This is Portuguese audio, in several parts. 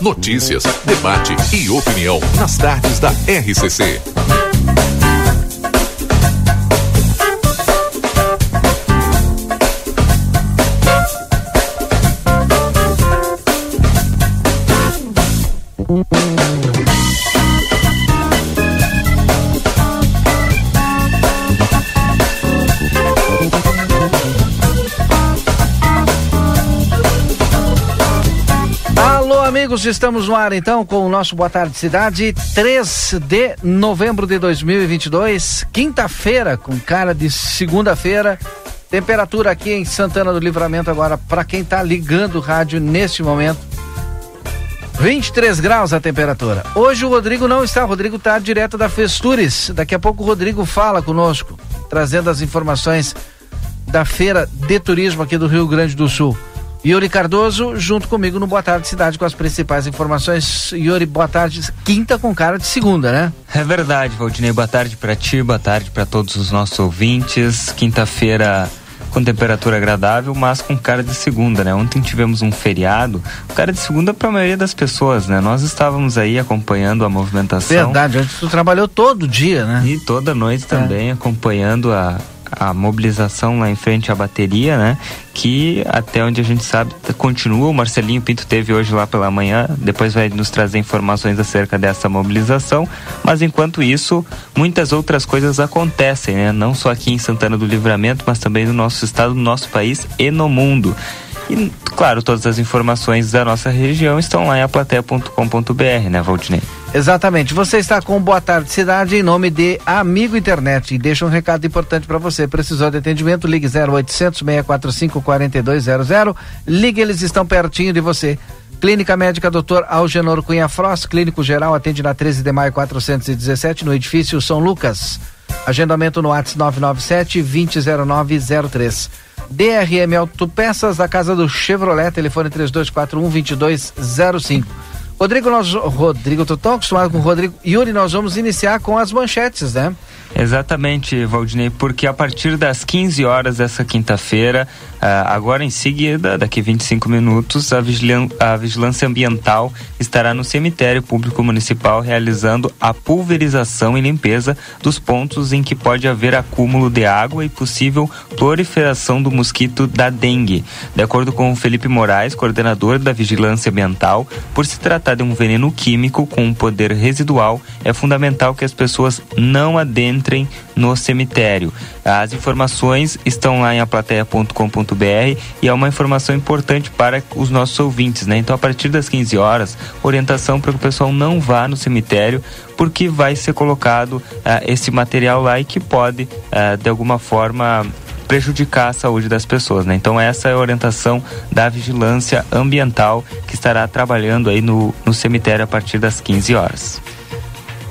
Notícias, debate e opinião nas tardes da RCC. Amigos, estamos no ar então com o nosso Boa Tarde Cidade, 3 de novembro de 2022, quinta-feira, com cara de segunda-feira. Temperatura aqui em Santana do Livramento agora, para quem está ligando o rádio neste momento, 23 graus a temperatura. Hoje o Rodrigo não está, o Rodrigo está direto da Festures. Daqui a pouco o Rodrigo fala conosco, trazendo as informações da feira de turismo aqui do Rio Grande do Sul. Yuri Cardoso, junto comigo no Boa Tarde Cidade com as principais informações. Yuri, boa tarde. Quinta com cara de segunda, né? É verdade, Valdinei. Boa tarde para ti, boa tarde para todos os nossos ouvintes. Quinta-feira com temperatura agradável, mas com cara de segunda, né? Ontem tivemos um feriado, cara de segunda para a maioria das pessoas, né? Nós estávamos aí acompanhando a movimentação. Verdade, antes tu trabalhou todo dia, né? E toda noite também é. acompanhando a, a mobilização lá em frente à bateria, né? Que até onde a gente sabe continua. O Marcelinho Pinto teve hoje lá pela manhã, depois vai nos trazer informações acerca dessa mobilização. Mas enquanto isso, muitas outras coisas acontecem, né? Não só aqui em Santana do Livramento, mas também no nosso estado, no nosso país e no mundo. E, claro, todas as informações da nossa região estão lá em aplateia.com.br, né, Valdinei? Exatamente. Você está com Boa Tarde Cidade em nome de Amigo Internet. E deixa um recado importante para você. Precisou de atendimento? Ligue 0800 645 4200. Ligue, eles estão pertinho de você. Clínica Médica Dr. Algenor Cunha Frost, Clínico Geral, atende na 13 de maio 417, no edifício São Lucas. Agendamento no WhatsApp 997 200903. DRM Autopeças da Casa do Chevrolet, telefone 3241 2205. Rodrigo, nós, Rodrigo, tô tão acostumado com o Rodrigo. Yuri, nós vamos iniciar com as manchetes, né? Exatamente, Valdinei, porque a partir das 15 horas dessa quinta-feira, uh, agora em seguida, daqui 25 minutos, a, a vigilância ambiental estará no cemitério público municipal realizando a pulverização e limpeza dos pontos em que pode haver acúmulo de água e possível proliferação do mosquito da dengue. De acordo com Felipe Moraes, coordenador da vigilância ambiental, por se tratar de um veneno químico com um poder residual, é fundamental que as pessoas não adentrem entrem no cemitério. As informações estão lá em aplateia.com.br e é uma informação importante para os nossos ouvintes, né? Então, a partir das 15 horas, orientação para que o pessoal não vá no cemitério, porque vai ser colocado uh, esse material lá e que pode, uh, de alguma forma, prejudicar a saúde das pessoas, né? Então essa é a orientação da vigilância ambiental que estará trabalhando aí no, no cemitério a partir das 15 horas.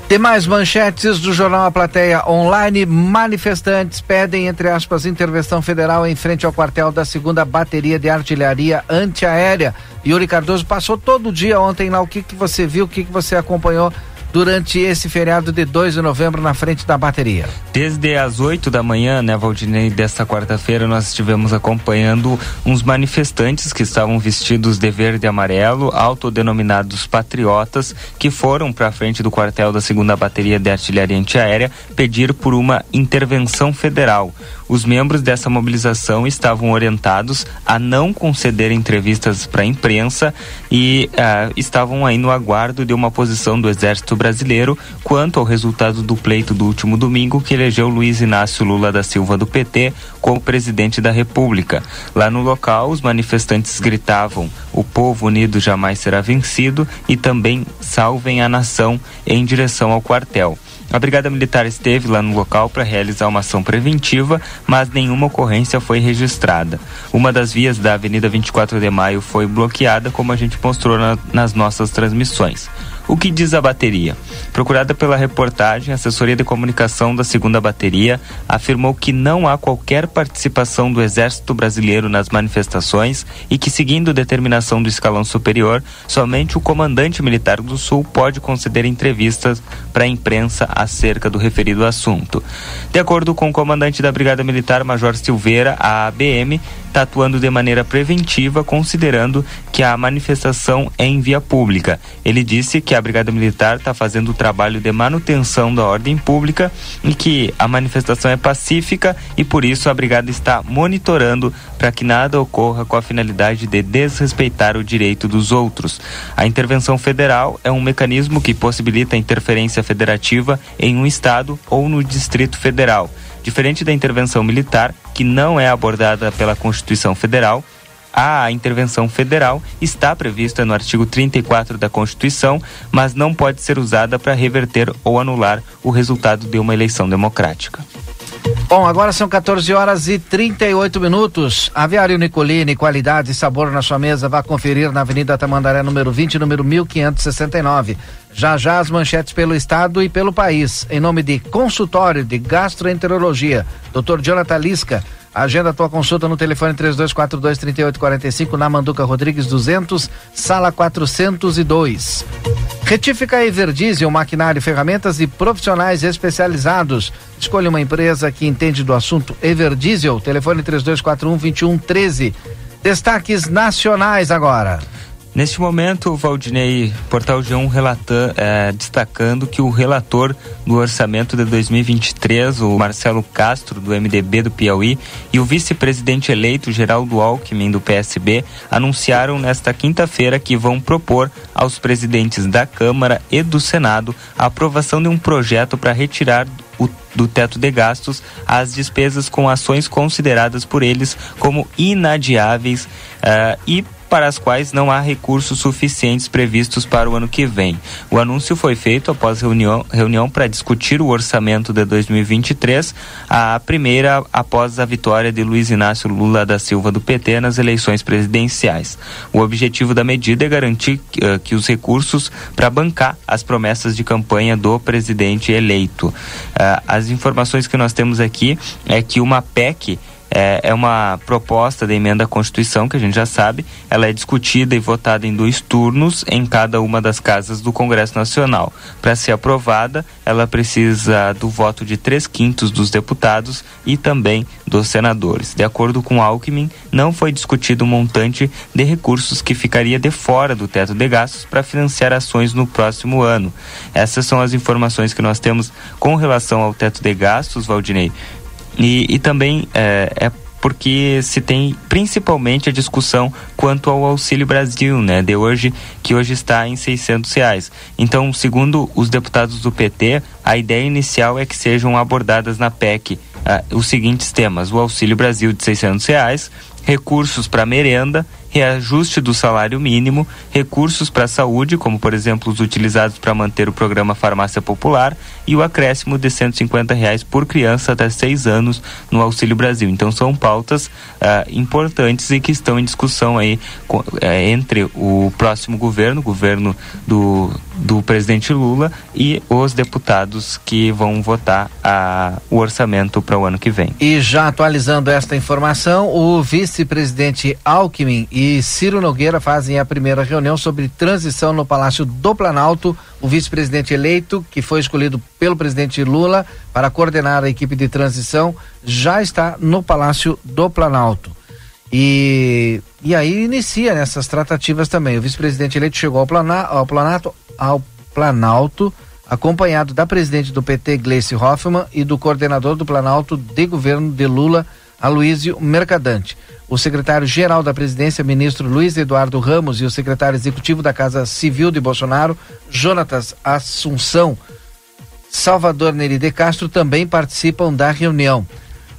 Demais manchetes do jornal A Plateia Online. Manifestantes pedem, entre aspas, intervenção federal em frente ao quartel da segunda bateria de artilharia antiaérea. Yuri Cardoso passou todo dia ontem lá. O que, que você viu, o que, que você acompanhou durante esse feriado de 2 de novembro na frente da bateria? Desde as 8 da manhã, né, Valdinei, desta quarta-feira, nós estivemos acompanhando uns manifestantes que estavam vestidos de verde e amarelo, autodenominados patriotas, que foram para a frente do quartel da segunda bateria de artilharia antiaérea pedir por uma intervenção federal. Os membros dessa mobilização estavam orientados a não conceder entrevistas para a imprensa e uh, estavam aí no aguardo de uma posição do Exército Brasileiro quanto ao resultado do pleito do último domingo que elegeu Luiz Inácio Lula da Silva do PT como presidente da República. Lá no local, os manifestantes gritavam: "O povo unido jamais será vencido" e também "Salvem a nação" em direção ao quartel. A Brigada Militar esteve lá no local para realizar uma ação preventiva, mas nenhuma ocorrência foi registrada. Uma das vias da Avenida 24 de Maio foi bloqueada, como a gente mostrou na, nas nossas transmissões. O que diz a bateria? Procurada pela reportagem, a assessoria de comunicação da segunda bateria afirmou que não há qualquer participação do Exército Brasileiro nas manifestações e que, seguindo determinação do escalão superior, somente o comandante militar do Sul pode conceder entrevistas para a imprensa acerca do referido assunto. De acordo com o comandante da Brigada Militar, Major Silveira, a ABM está atuando de maneira preventiva, considerando que a manifestação é em via pública. Ele disse que a Brigada Militar está fazendo o trabalho de manutenção da ordem pública e que a manifestação é pacífica e por isso a Brigada está monitorando para que nada ocorra com a finalidade de desrespeitar o direito dos outros. A intervenção federal é um mecanismo que possibilita a interferência federativa em um Estado ou no Distrito Federal. Diferente da intervenção militar, que não é abordada pela Constituição Federal, a intervenção federal está prevista no artigo 34 da Constituição, mas não pode ser usada para reverter ou anular o resultado de uma eleição democrática. Bom, agora são 14 horas e 38 minutos. Aviário Nicolini, qualidade e sabor na sua mesa. Vá conferir na Avenida Tamandaré, número 20, número 1569. Já já as manchetes pelo estado e pelo país. Em nome de Consultório de Gastroenterologia, Dr. Jonathan Lisca. Agenda tua consulta no telefone 3242 3845 na Manduca Rodrigues 200, sala 402. Retífica Everdiesel, maquinário, ferramentas e profissionais especializados. Escolha uma empresa que entende do assunto Everdiesel. Telefone 3241 2113. Destaques nacionais agora. Neste momento, o Valdinei Portal G1 relata, é, destacando que o relator do orçamento de 2023, o Marcelo Castro, do MDB do Piauí, e o vice-presidente eleito Geraldo Alckmin, do PSB, anunciaram nesta quinta-feira que vão propor aos presidentes da Câmara e do Senado a aprovação de um projeto para retirar o, do teto de gastos as despesas com ações consideradas por eles como inadiáveis uh, e para as quais não há recursos suficientes previstos para o ano que vem. O anúncio foi feito após reunião, reunião para discutir o orçamento de 2023, a primeira após a vitória de Luiz Inácio Lula da Silva do PT nas eleições presidenciais. O objetivo da medida é garantir uh, que os recursos para bancar as promessas de campanha do presidente eleito. Uh, as informações que nós temos aqui é que uma PEC é, é uma proposta de emenda à Constituição, que a gente já sabe, ela é discutida e votada em dois turnos em cada uma das casas do Congresso Nacional. Para ser aprovada, ela precisa do voto de três quintos dos deputados e também dos senadores. De acordo com Alckmin, não foi discutido o montante de recursos que ficaria de fora do teto de gastos para financiar ações no próximo ano. Essas são as informações que nós temos com relação ao teto de gastos, Valdinei. E, e também é, é porque se tem principalmente a discussão quanto ao Auxílio Brasil, né, de hoje, que hoje está em 600 reais. Então, segundo os deputados do PT, a ideia inicial é que sejam abordadas na PEC uh, os seguintes temas: o Auxílio Brasil de 600 reais, recursos para merenda reajuste do salário mínimo, recursos para a saúde, como por exemplo os utilizados para manter o programa Farmácia Popular, e o acréscimo de 150 reais por criança até seis anos no Auxílio Brasil. Então são pautas uh, importantes e que estão em discussão aí uh, entre o próximo governo, o governo do, do presidente Lula, e os deputados que vão votar uh, o orçamento para o ano que vem. E já atualizando esta informação, o vice-presidente Alckmin e e Ciro Nogueira fazem a primeira reunião sobre transição no Palácio do Planalto. O vice-presidente eleito, que foi escolhido pelo presidente Lula para coordenar a equipe de transição, já está no Palácio do Planalto. E, e aí inicia nessas tratativas também. O vice-presidente eleito chegou ao, plana, ao, planato, ao Planalto, acompanhado da presidente do PT, Gleice Hoffmann, e do coordenador do Planalto de governo de Lula, Aloísio Mercadante o secretário-geral da presidência, ministro Luiz Eduardo Ramos, e o secretário executivo da Casa Civil de Bolsonaro, Jonatas Assunção, Salvador Neri de Castro, também participam da reunião.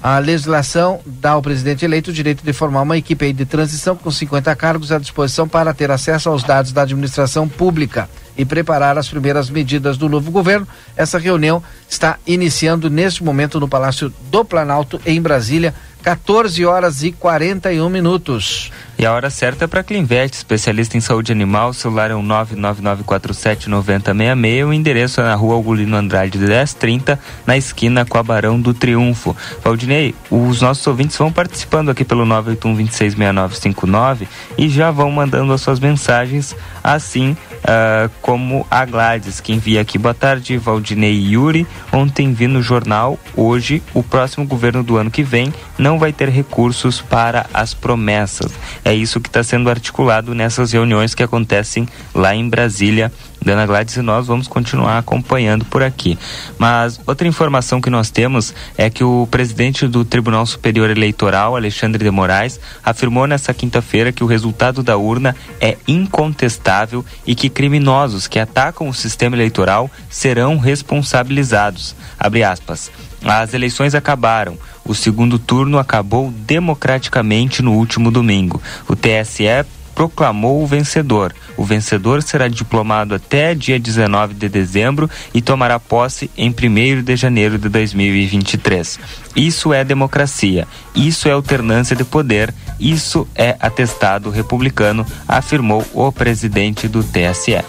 A legislação dá ao presidente eleito o direito de formar uma equipe de transição com 50 cargos à disposição para ter acesso aos dados da administração pública e preparar as primeiras medidas do novo governo. Essa reunião está iniciando neste momento no Palácio do Planalto, em Brasília. 14 horas e 41 minutos. E a hora certa é para Clinvet, especialista em saúde animal. O celular é o um 999479066. O endereço é na rua Augulino Andrade 1030, na esquina com a Barão do Triunfo. Valdinei, os nossos ouvintes vão participando aqui pelo 981 266959 e já vão mandando as suas mensagens assim uh, como a Gladys, que envia aqui. Boa tarde, Valdinei e Yuri. Ontem vi no jornal, hoje, o próximo governo do ano que vem não vai ter recursos para as promessas. É isso que está sendo articulado nessas reuniões que acontecem lá em Brasília Dana Gladys e nós vamos continuar acompanhando por aqui. Mas outra informação que nós temos é que o presidente do Tribunal Superior Eleitoral, Alexandre de Moraes, afirmou nesta quinta-feira que o resultado da urna é incontestável e que criminosos que atacam o sistema eleitoral serão responsabilizados. Abre aspas. As eleições acabaram. O segundo turno acabou democraticamente no último domingo. O TSE proclamou o vencedor. O vencedor será diplomado até dia 19 de dezembro e tomará posse em 1 de janeiro de 2023. Isso é democracia, isso é alternância de poder, isso é atestado republicano, afirmou o presidente do TSE.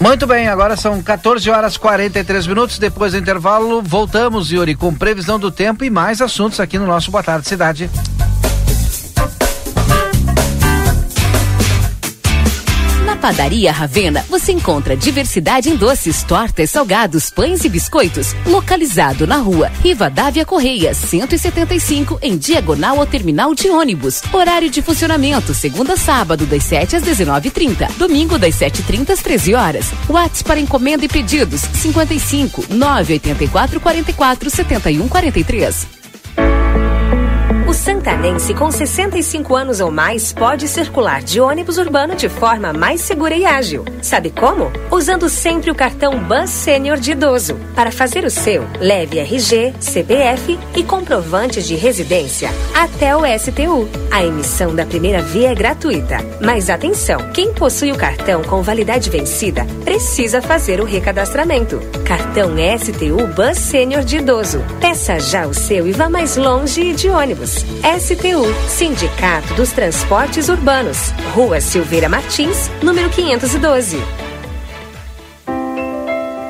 Muito bem, agora são 14 horas 43 minutos. Depois do intervalo, voltamos, Yuri, com previsão do tempo e mais assuntos aqui no nosso Boa Tarde Cidade. Padaria Ravena você encontra diversidade em doces, tortas, salgados, pães e biscoitos. Localizado na rua Rivadavia Correia, 175, em diagonal ao terminal de ônibus. Horário de funcionamento: segunda a sábado, das 7 às 19h30. Domingo, das 7h30 às 13 horas. WhatsApp para encomenda e pedidos: 55 984 44 71 43. Santanense com 65 anos ou mais pode circular de ônibus urbano de forma mais segura e ágil. Sabe como? Usando sempre o cartão Bus Sênior de idoso. Para fazer o seu, leve RG, CPF e comprovante de residência até o STU. A emissão da primeira via é gratuita. Mas atenção, quem possui o cartão com validade vencida precisa fazer o recadastramento. Cartão STU Bus Sênior de idoso. Peça já o seu e vá mais longe de ônibus. STU, Sindicato dos Transportes Urbanos, Rua Silveira Martins, número 512.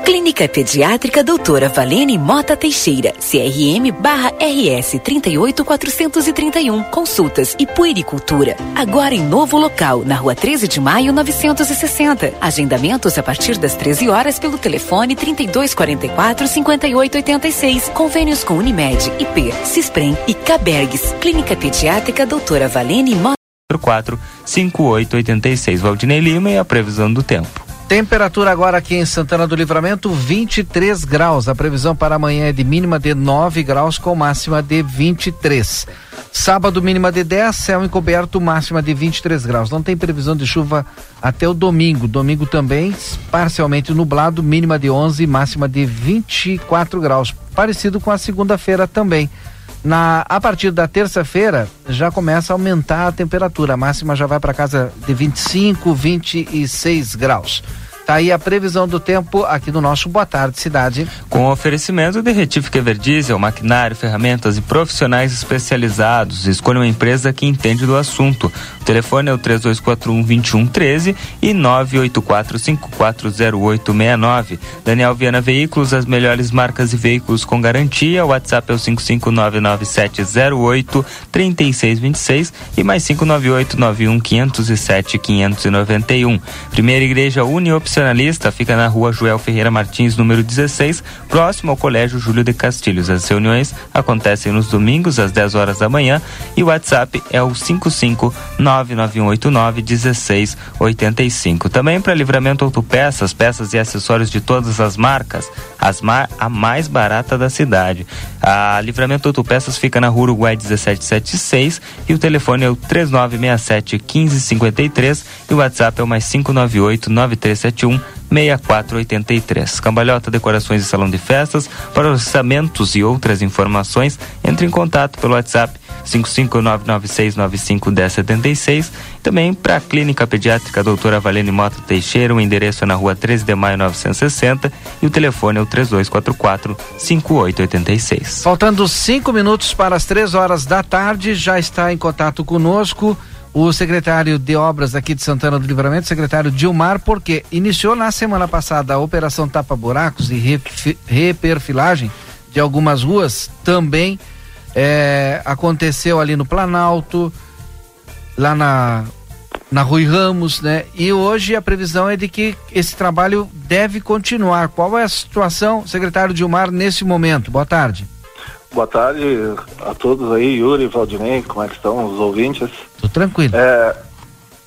Clínica Pediátrica Doutora Valene Mota Teixeira, CRM barra RS 38431. Consultas e puericultura. Agora em novo local, na rua 13 de maio 960. Agendamentos a partir das 13 horas pelo telefone 3244 5886. Convênios com Unimed, IP, Cisprem e Cabergues. Clínica Pediátrica Doutora Valene Mota 4 5886. Valdinei Lima e a previsão do tempo. Temperatura agora aqui em Santana do Livramento, 23 graus. A previsão para amanhã é de mínima de 9 graus com máxima de 23. Sábado, mínima de 10, céu encoberto, máxima de 23 graus. Não tem previsão de chuva até o domingo. Domingo também, parcialmente nublado, mínima de 11, máxima de 24 graus. Parecido com a segunda-feira também. Na, a partir da terça-feira já começa a aumentar a temperatura, a máxima já vai para casa de 25, 26 graus. Tá aí a previsão do tempo aqui no nosso Boa Tarde Cidade. Com oferecimento de retífica Everdiesel, maquinário, ferramentas e profissionais especializados. Escolha uma empresa que entende do assunto. O telefone é o 3241-2113 e 984540869. Daniel Viana Veículos, as melhores marcas e veículos com garantia. O WhatsApp é o 55997083626 e mais 59891 507 591. Primeira Igreja Uniopção Opcionalista fica na rua Joel Ferreira Martins, número 16, próximo ao Colégio Júlio de Castilhos. As reuniões acontecem nos domingos, às 10 horas da manhã, e o WhatsApp é o 55991891685. Também para livramento autopeças, peças e acessórios de todas as marcas, as mar a mais barata da cidade. A Livramento Autopeças fica na rua Uruguai 1776 e o telefone é o 3967 1553 e o WhatsApp é o mais 598 9371 6483. Cambalhota Decorações e Salão de Festas. Para orçamentos e outras informações, entre em contato pelo WhatsApp 55996951076. Também para a Clínica Pediátrica Doutora Valene Mota Teixeira, o endereço é na rua 13 de maio 960 e o telefone é o 3244 5886. Faltando cinco minutos para as três horas da tarde, já está em contato conosco o secretário de Obras aqui de Santana do Livramento, secretário Dilmar, porque iniciou na semana passada a operação Tapa Buracos e reperfilagem de algumas ruas, também é, aconteceu ali no Planalto, lá na na Rui Ramos, né? E hoje a previsão é de que esse trabalho deve continuar. Qual é a situação, secretário Dilmar, nesse momento? Boa tarde. Boa tarde a todos aí, Yuri, Valdinei, como é que estão os ouvintes? Tudo tranquilo. É,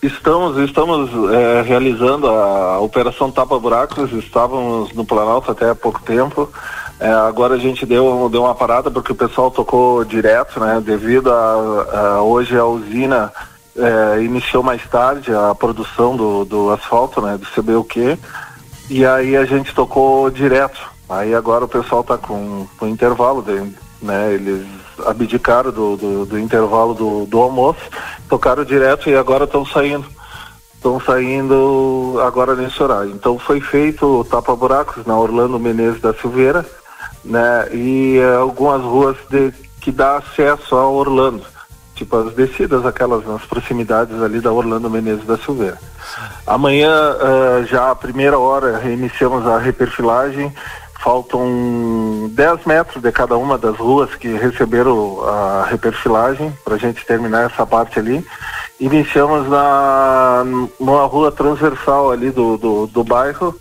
estamos estamos é, realizando a Operação Tapa Buracos, estávamos no Planalto até há pouco tempo. É, agora a gente deu, deu uma parada porque o pessoal tocou direto, né? Devido a, a hoje a usina é, iniciou mais tarde a produção do, do asfalto, né, do CBUQ, e aí a gente tocou direto. Aí agora o pessoal está com, com intervalo, de, né, eles abdicaram do, do, do intervalo do, do almoço, tocaram direto e agora estão saindo. Estão saindo agora nesse horário. Então foi feito o tapa-buracos na Orlando Menezes da Silveira, né, e é, algumas ruas de, que dá acesso a Orlando tipo as descidas, aquelas nas proximidades ali da Orlando Menezes da Silveira. Amanhã, uh, já a primeira hora, reiniciamos a reperfilagem. Faltam 10 metros de cada uma das ruas que receberam a reperfilagem para a gente terminar essa parte ali. Iniciamos na numa rua transversal ali do, do, do bairro,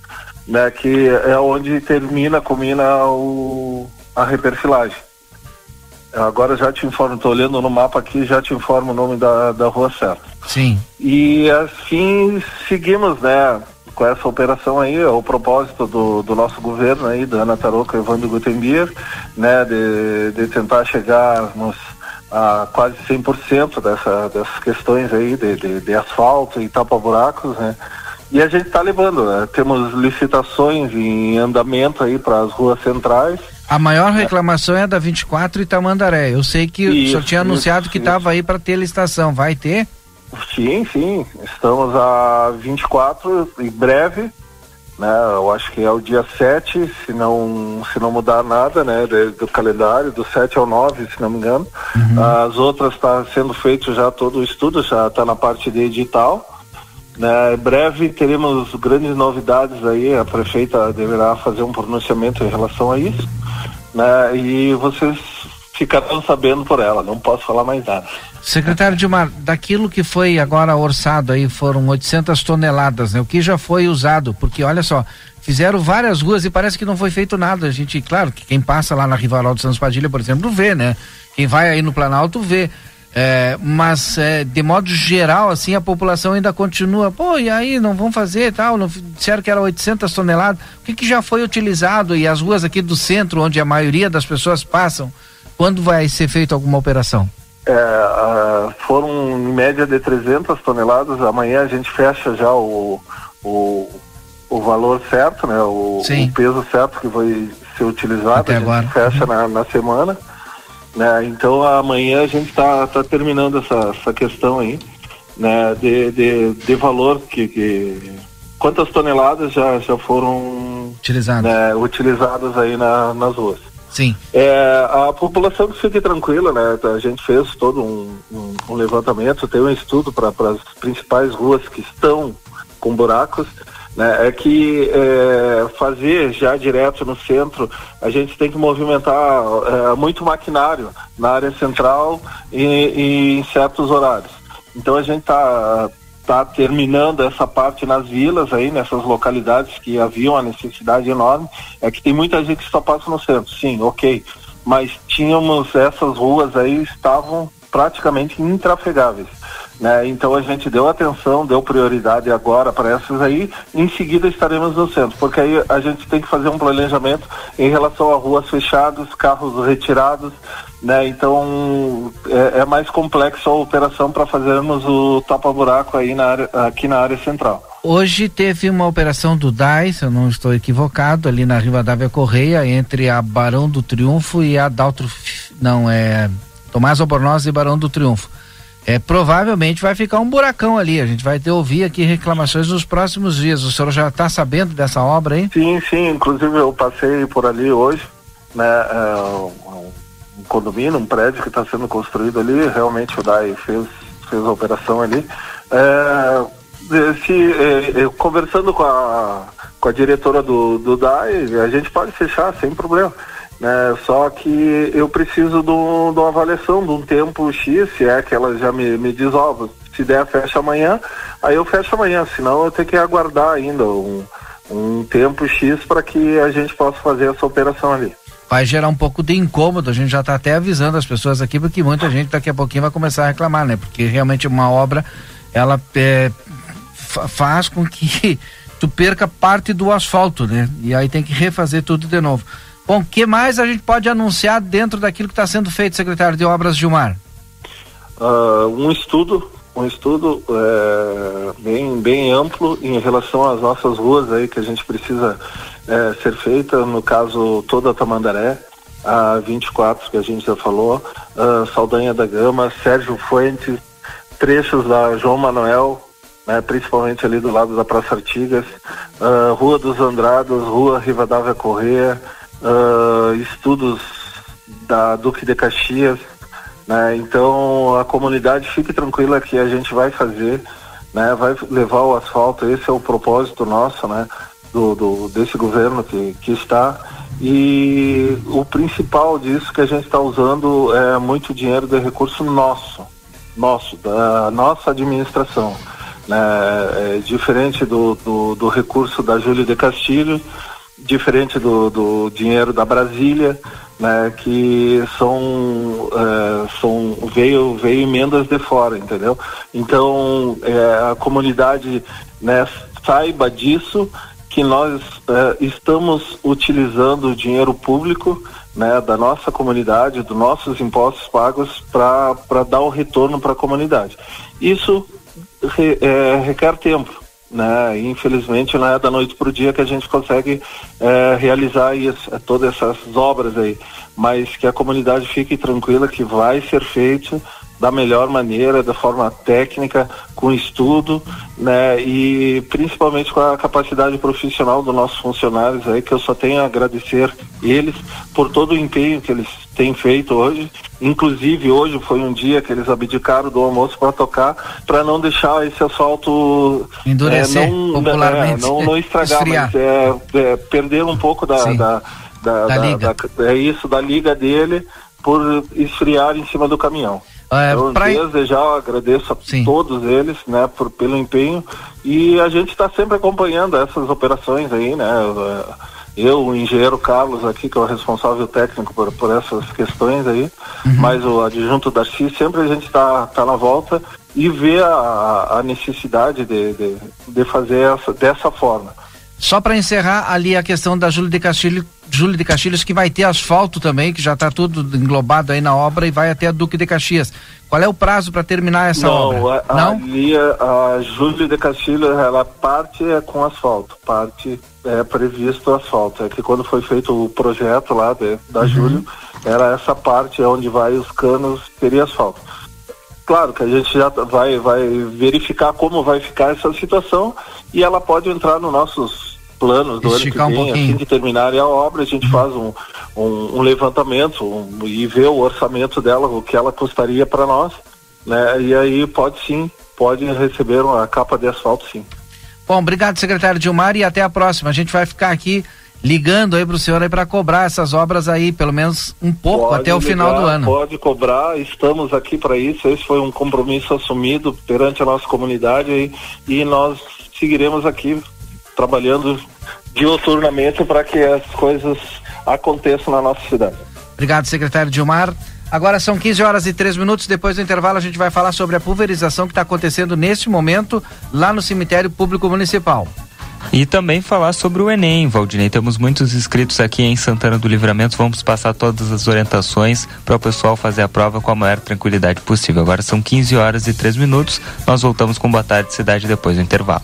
né, que é onde termina, culmina o, a reperfilagem. Agora já te informo, estou olhando no mapa aqui, já te informo o nome da, da rua certa. Sim. E assim seguimos, né, com essa operação aí, é o propósito do, do nosso governo aí, da Ana Tarouca e Evandro Gutenbier, né, de, de tentar chegarmos a quase 100% dessa, dessas questões aí de, de, de asfalto e tapa-buracos, né, e a gente está levando, né? temos licitações em andamento aí para as ruas centrais, a maior reclamação é da 24 e Tamandaré. Eu sei que isso, o senhor tinha anunciado isso, que estava aí para ter licitação. Vai ter? Sim, sim. Estamos a 24 em breve. Né? Eu acho que é o dia 7, se não, se não mudar nada, né? Do, do calendário, do 7 ao 9, se não me engano. Uhum. As outras está sendo feito já todo o estudo, já está na parte de edital. Né, em breve teremos grandes novidades aí, a prefeita deverá fazer um pronunciamento em relação a isso né? E vocês ficarão sabendo por ela, não posso falar mais nada. Secretário Dilmar, daquilo que foi agora orçado aí foram 800 toneladas, né? O que já foi usado, porque olha só, fizeram várias ruas e parece que não foi feito nada. A gente, claro, que quem passa lá na Rivarol de Santos Padilha, por exemplo, vê, né? Quem vai aí no Planalto vê. É, mas é, de modo geral, assim, a população ainda continua, pô, e aí, não vão fazer tal, não, disseram que era 800 toneladas, o que, que já foi utilizado e as ruas aqui do centro, onde a maioria das pessoas passam, quando vai ser feita alguma operação? É, foram em média de 300 toneladas, amanhã a gente fecha já o, o, o valor certo, né, o, o peso certo que vai ser utilizado, Até a gente agora. fecha na, na semana. Né? Então amanhã a gente está tá terminando essa, essa questão aí, né? De, de, de valor que, que quantas toneladas já, já foram utilizadas, né, utilizadas aí na, nas ruas. Sim. É, a população que fique tranquila, né? A gente fez todo um, um, um levantamento, tem um estudo para as principais ruas que estão com buracos né, é que é, fazer já direto no centro, a gente tem que movimentar é, muito maquinário na área central e, e em certos horários. Então a gente está tá terminando essa parte nas vilas aí, nessas localidades que haviam a necessidade enorme, é que tem muita gente que só passa no centro, sim, ok, mas tínhamos essas ruas aí, estavam praticamente intrafegáveis. Né? Então a gente deu atenção, deu prioridade agora para essas aí, em seguida estaremos no centro, porque aí a gente tem que fazer um planejamento em relação a ruas fechadas, carros retirados, né? Então é, é mais complexo a operação para fazermos o tapa-buraco aí na área, aqui na área central. Hoje teve uma operação do DAI, se eu não estou equivocado, ali na Rivadavia Correia, entre a Barão do Triunfo e a Daltro, não, é Tomás Albornoz e Barão do Triunfo é, provavelmente vai ficar um buracão ali. A gente vai ter ouvir aqui reclamações nos próximos dias. O senhor já está sabendo dessa obra aí? Sim, sim. Inclusive eu passei por ali hoje, né? É, um, condomínio, um prédio que está sendo construído ali. Realmente o DAI fez, fez a operação ali. É, se, é, conversando com a, com a diretora do, do DAI, a gente pode fechar sem problema. Né? Só que eu preciso de, de, uma avaliação de um tempo X, se é que ela já me, me diz, ó, se der, fecha amanhã, aí eu fecho amanhã, senão eu tenho que aguardar ainda um, um tempo X para que a gente possa fazer essa operação ali. Vai gerar um pouco de incômodo, a gente já está até avisando as pessoas aqui, porque muita gente daqui a pouquinho vai começar a reclamar, né? Porque realmente uma obra, ela é, faz com que tu perca parte do asfalto, né? E aí tem que refazer tudo de novo. Bom, o que mais a gente pode anunciar dentro daquilo que está sendo feito, secretário de Obras Gilmar? Uh, um estudo, um estudo é, bem, bem amplo em relação às nossas ruas aí que a gente precisa é, ser feita, no caso toda a Tamandaré, a 24 que a gente já falou, Saldanha da Gama, Sérgio Fuentes, trechos da João Manuel, né, principalmente ali do lado da Praça Artigas, uh, Rua dos Andrados, Rua Rivadavia Correia, uh, estudos da Duque de Caxias, né? Então a comunidade fique tranquila que a gente vai fazer, né? Vai levar o asfalto, esse é o propósito nosso, né? Do, do desse governo que, que está e o principal disso que a gente está usando é muito dinheiro de recurso nosso, nosso, da nossa administração. Né? É diferente do, do, do recurso da Júlia de Castilho, diferente do, do dinheiro da Brasília, né, que são, é, são veio, veio emendas de fora, entendeu? Então é, a comunidade né, saiba disso que nós é, estamos utilizando o dinheiro público né, da nossa comunidade, dos nossos impostos pagos para dar o retorno para a comunidade. Isso re, é, requer tempo né? Infelizmente não é da noite para o dia que a gente consegue é, realizar isso, é, todas essas obras aí, mas que a comunidade fique tranquila que vai ser feito da melhor maneira, da forma técnica, com estudo, né? E principalmente com a capacidade profissional dos nossos funcionários aí, que eu só tenho a agradecer eles por todo o empenho que eles têm feito hoje. Inclusive hoje foi um dia que eles abdicaram do almoço para tocar, para não deixar esse asfalto endurecer, é, não, popularmente, é, não, não estragar, esfriar. mas é, é, perder um pouco da, da, da, da, liga. Da, é isso da liga dele por esfriar em cima do caminhão. É, então, pra... desde já agradeço a Sim. todos eles, né, por, pelo empenho e a gente está sempre acompanhando essas operações aí, né, eu, o engenheiro Carlos aqui, que é o responsável técnico por, por essas questões aí, uhum. mas o adjunto Darcy, sempre a gente está tá na volta e vê a, a necessidade de, de, de fazer essa, dessa forma. Só para encerrar ali a questão da Júlia de Castilho, Júlia de Caxias, que vai ter asfalto também, que já está tudo englobado aí na obra e vai até a Duque de Caxias. Qual é o prazo para terminar essa Não, obra? A, Não, ali a, a Júlia de Castilhos, ela parte é com asfalto, parte é previsto asfalto. É que quando foi feito o projeto lá de, da uhum. Júlio, era essa parte onde vai os canos teria asfalto. Claro que a gente já vai, vai verificar como vai ficar essa situação e ela pode entrar nos nossos planos do Esticar ano que vem, um assim que terminar a obra, a gente faz um, um, um levantamento um, e vê o orçamento dela, o que ela custaria para nós, né? E aí pode sim, pode receber uma capa de asfalto sim. Bom, obrigado secretário Dilmar e até a próxima. A gente vai ficar aqui ligando aí para o senhor aí para cobrar essas obras aí, pelo menos um pouco pode até o ligar, final do ano. Pode cobrar, estamos aqui para isso. Esse foi um compromisso assumido perante a nossa comunidade e, e nós seguiremos aqui trabalhando dioturnamente para que as coisas aconteçam na nossa cidade. Obrigado, secretário Dilmar. Agora são 15 horas e 3 minutos. Depois do intervalo, a gente vai falar sobre a pulverização que está acontecendo neste momento lá no cemitério público municipal. E também falar sobre o Enem, Valdinei. Temos muitos inscritos aqui em Santana do Livramento. Vamos passar todas as orientações para o pessoal fazer a prova com a maior tranquilidade possível. Agora são 15 horas e 3 minutos. Nós voltamos com Boa Tarde Cidade depois do intervalo.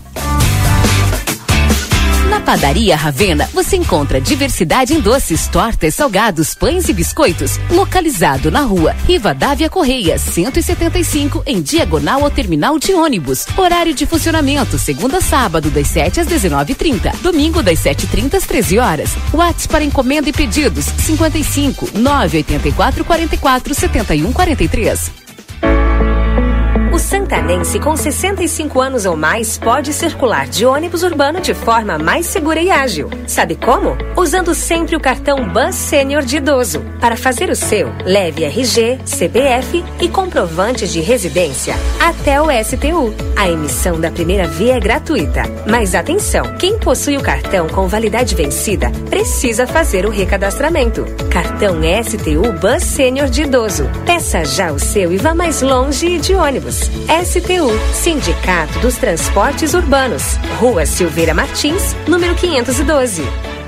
Padaria Ravena você encontra diversidade em doces, tortas, salgados, pães e biscoitos. Localizado na rua Riva Dávia Correia, 175, em diagonal ao terminal de ônibus. Horário de funcionamento: segunda a sábado, das 7 às 19h30. Domingo, das 7h30 às 13 horas. WhatsApp para encomenda e pedidos: 55 984 44 71 43. Santanense com 65 anos ou mais pode circular de ônibus urbano de forma mais segura e ágil. Sabe como? Usando sempre o cartão Bus Sênior de idoso. Para fazer o seu, leve RG, CPF e comprovante de residência até o STU. A emissão da primeira via é gratuita. Mas atenção, quem possui o cartão com validade vencida precisa fazer o recadastramento. Cartão STU Bus Sênior de idoso. Peça já o seu e vá mais longe de ônibus. STU, Sindicato dos Transportes Urbanos. Rua Silveira Martins, número 512.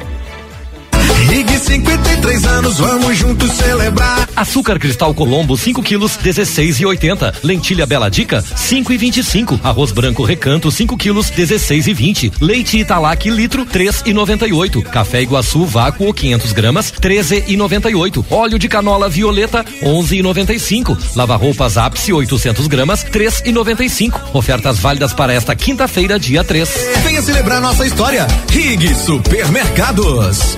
Rig 53 anos, vamos juntos celebrar. Açúcar cristal Colombo 5 quilos 16 e 80. Lentilha Bela Dica 5 e 25. Arroz branco Recanto 5 quilos 16 e 20. Leite Italac litro 3 e 98. Café Iguaçu vácuo 500 gramas 13 e 98. Óleo de canola violeta 11 e 95. Lava roupas Ápice 800 gramas 3 e 95. Ofertas válidas para esta quinta-feira dia 3. Venha celebrar nossa história. Rig Supermercados.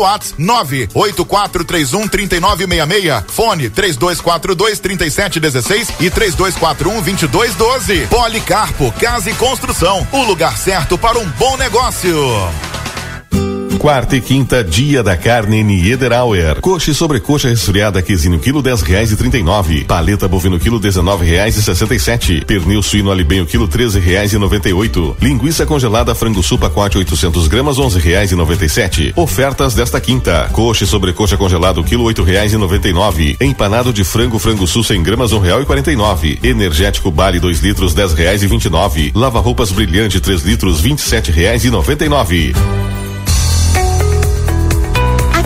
WhatsApp 98431 3966. Fone 3242 3716 e 3241 2212. Policarpo Casa e Construção. O lugar certo para um bom negócio. Quarta e quinta, dia da carne Niederauer. Coxa e sobrecoxa resfriada quesinho quilo dez reais e trinta e nove. Paleta bovino quilo dezenove reais e sessenta e sete. Pernil suíno alibenho quilo treze reais e noventa e oito. Linguiça congelada frango sul pacote 800 gramas onze reais e noventa e sete. Ofertas desta quinta. Coxa e sobrecoxa congelado quilo oito reais e noventa e nove. Empanado de frango frango sul 100 gramas um real e quarenta e nove. Energético Bali 2 litros dez reais e vinte e nove. Lava roupas brilhante 3 litros vinte e sete reais e noventa e nove.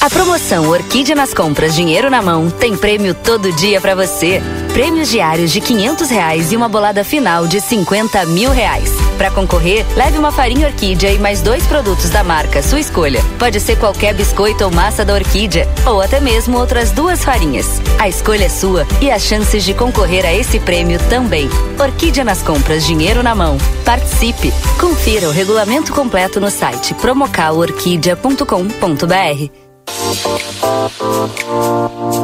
A promoção Orquídea nas compras Dinheiro na Mão tem prêmio todo dia para você. Prêmios diários de quinhentos reais e uma bolada final de 50 mil reais. Para concorrer, leve uma farinha Orquídea e mais dois produtos da marca, sua escolha. Pode ser qualquer biscoito ou massa da Orquídea, ou até mesmo outras duas farinhas. A escolha é sua e as chances de concorrer a esse prêmio também. Orquídea nas compras Dinheiro na Mão. Participe! Confira o regulamento completo no site promocalorquídea.com.br.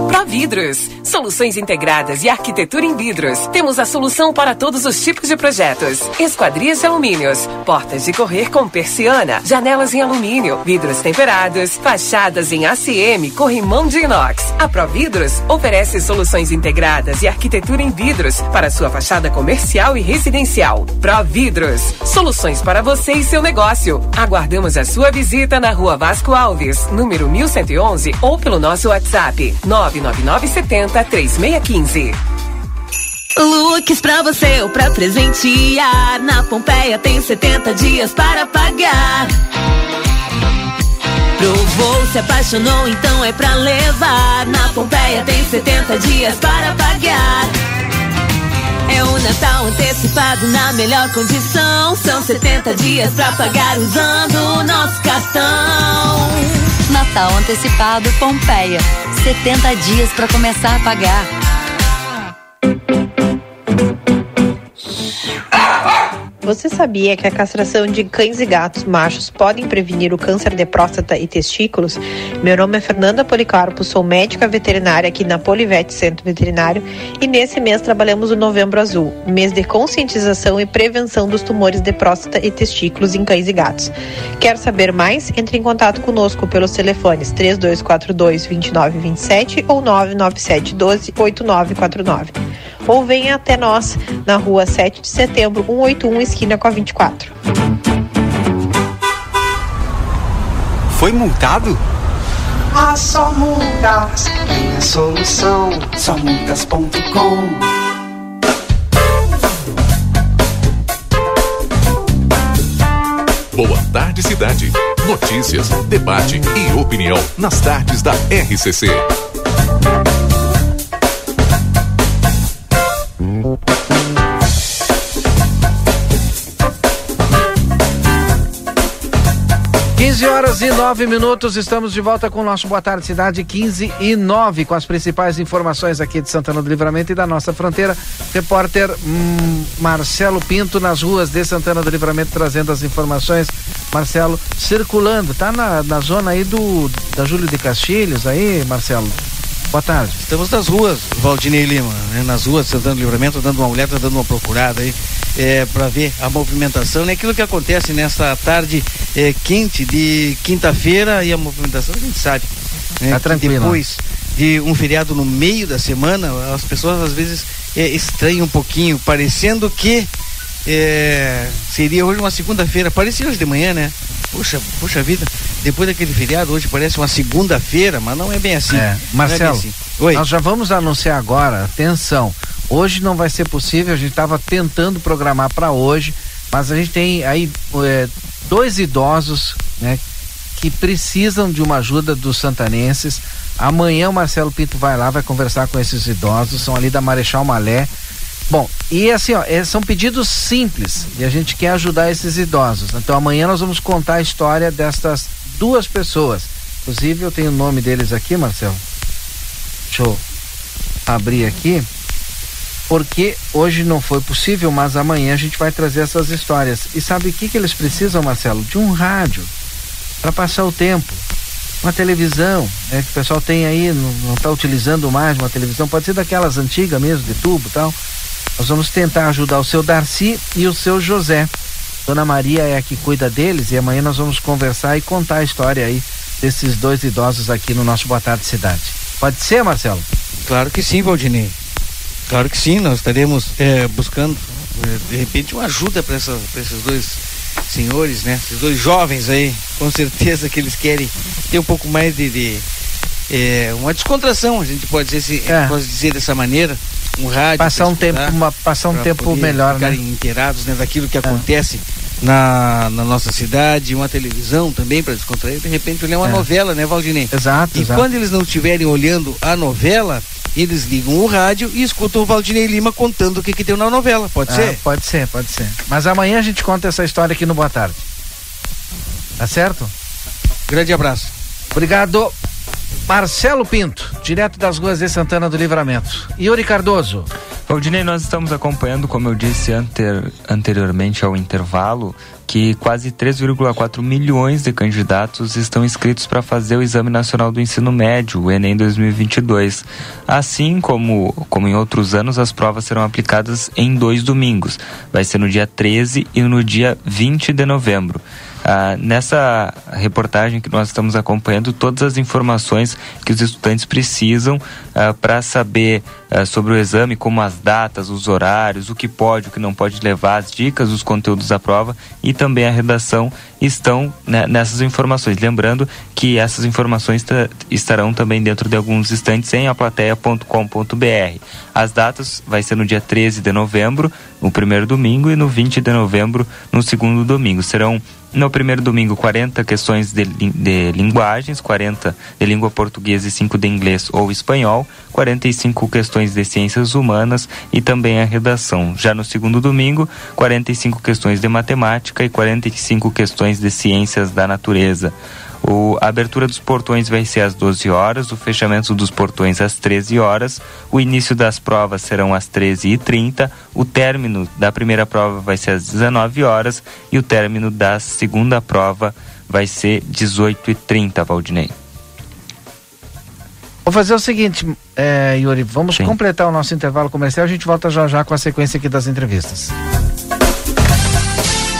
Providros, soluções integradas e arquitetura em vidros. Temos a solução para todos os tipos de projetos. Esquadrias de alumínios, portas de correr com persiana, janelas em alumínio, vidros temperados, fachadas em ACM, corrimão de inox. A Providros oferece soluções integradas e arquitetura em vidros para sua fachada comercial e residencial. Providros, soluções para você e seu negócio. Aguardamos a sua visita na Rua Vasco Alves, número 1111 ou pelo nosso WhatsApp 99970 3615. Looks pra você ou pra presentear. Na Pompeia tem 70 dias para pagar. Provou, se apaixonou, então é pra levar. Na Pompeia tem 70 dias para pagar. É o Natal antecipado na melhor condição. São 70 dias pra pagar usando o nosso cartão. Natal antecipado Pompeia. 70 dias para começar a pagar. Você sabia que a castração de cães e gatos machos podem prevenir o câncer de próstata e testículos? Meu nome é Fernanda Policarpo, sou médica veterinária aqui na Polivete Centro Veterinário e nesse mês trabalhamos o Novembro Azul, mês de conscientização e prevenção dos tumores de próstata e testículos em cães e gatos. Quer saber mais? Entre em contato conosco pelos telefones 3242 2927 ou 997 12 8949 ou venha até nós na rua 7 de setembro, 181, esquina com a 24. Foi multado? Ah, só multas tem a solução. Só multas.com. Boa tarde, cidade. Notícias, debate e opinião nas tardes da RCC. 15 horas e 9 minutos, estamos de volta com o nosso Boa Tarde Cidade, 15 e 9, com as principais informações aqui de Santana do Livramento e da nossa fronteira. Repórter hum, Marcelo Pinto nas ruas de Santana do Livramento trazendo as informações. Marcelo, circulando, tá na, na zona aí do da Júlio de Castilhos aí, Marcelo? Boa tarde. Estamos nas ruas, Valdinei Lima, né? nas ruas de Santana do Livramento, dando uma olhada, dando uma procurada aí, é, para ver a movimentação, né? Aquilo que acontece nessa tarde é, quente de quinta-feira e a movimentação a gente sabe. Né? Tá tranquilo. Depois de um feriado no meio da semana, as pessoas às vezes é, estranham um pouquinho, parecendo que é, seria hoje uma segunda-feira, parecia hoje de manhã, né? Puxa, puxa vida, depois daquele feriado, hoje parece uma segunda-feira, mas não é bem assim. É, Não é bem Marcelo, assim. Oi. nós já vamos anunciar agora, atenção, hoje não vai ser possível, a gente estava tentando programar para hoje, mas a gente tem aí é, dois idosos, né, que precisam de uma ajuda dos santanenses. Amanhã o Marcelo Pinto vai lá, vai conversar com esses idosos, são ali da Marechal Malé. Bom, e assim, ó, é, são pedidos simples e a gente quer ajudar esses idosos. Então amanhã nós vamos contar a história destas duas pessoas. Inclusive eu tenho o nome deles aqui, Marcelo. Deixa eu abrir aqui. Porque hoje não foi possível, mas amanhã a gente vai trazer essas histórias. E sabe o que, que eles precisam, Marcelo? De um rádio para passar o tempo. Uma televisão, né, que o pessoal tem aí, não está utilizando mais uma televisão, pode ser daquelas antigas mesmo, de tubo e tal. Nós vamos tentar ajudar o seu Darcy e o seu José. Dona Maria é a que cuida deles e amanhã nós vamos conversar e contar a história aí desses dois idosos aqui no nosso Boa Tarde Cidade. Pode ser, Marcelo? Claro que sim, Valdinei. Claro que sim, nós estaremos é, buscando, é, de repente, uma ajuda para esses dois senhores, né? Esses dois jovens aí, com certeza que eles querem ter um pouco mais de, de, é, uma descontração, a gente pode dizer, se- É. pode dizer dessa maneira, um rádio. Passar um tempo, uma- passar um tempo melhor, né? ficarem inteirados né, daquilo que acontece na, na nossa cidade, uma televisão também para descontrair, de repente olhar uma É. novela, né, Valdinei? Exato, E exato. quando eles não estiverem olhando a novela, eles ligam o rádio e escutam o Valdinei Lima contando o que, que deu na novela. Pode Ah, ser? Pode ser, pode ser. Mas amanhã a gente conta essa história aqui no Boa Tarde. Tá certo? Grande abraço. Obrigado. Marcelo Pinto, direto das ruas de Santana do Livramento. Yuri Cardoso. Valdinei, nós estamos acompanhando, como eu disse anter- anteriormente ao intervalo, que quase 3,4 milhões de candidatos estão inscritos para fazer o Exame Nacional do Ensino Médio, o Enem 2022. Assim como, como em outros anos, as provas serão aplicadas em dois domingos. Vai ser no dia 13 e no dia 20 de novembro. Ah, nessa reportagem que nós estamos acompanhando todas as informações que os estudantes precisam para saber ah, sobre o exame, como as datas, os horários, o que pode, o que não pode levar, as dicas, os conteúdos da prova e também a redação estão né, nessas informações. Lembrando que essas informações ta- estarão também dentro de alguns instantes em aplateia.com.br. As datas vai ser no dia 13 de novembro, no primeiro domingo, e no 20 de novembro, no segundo domingo. Serão no primeiro domingo, 40 questões de, de linguagens, 40 de língua portuguesa e 5 de inglês ou espanhol, 45 questões de ciências humanas e também a redação. Já no segundo domingo, 45 questões de matemática e 45 questões de ciências da natureza. O, a abertura dos portões vai ser às 12 horas, o fechamento dos portões às 13 horas, o início das provas serão às 13h30, o término da primeira prova vai ser às 19 horas e o término da segunda prova vai ser 18h30, Valdinei. Vou fazer o seguinte, é, Yuri, vamos completar o nosso intervalo comercial. A gente volta já já com a sequência aqui das entrevistas.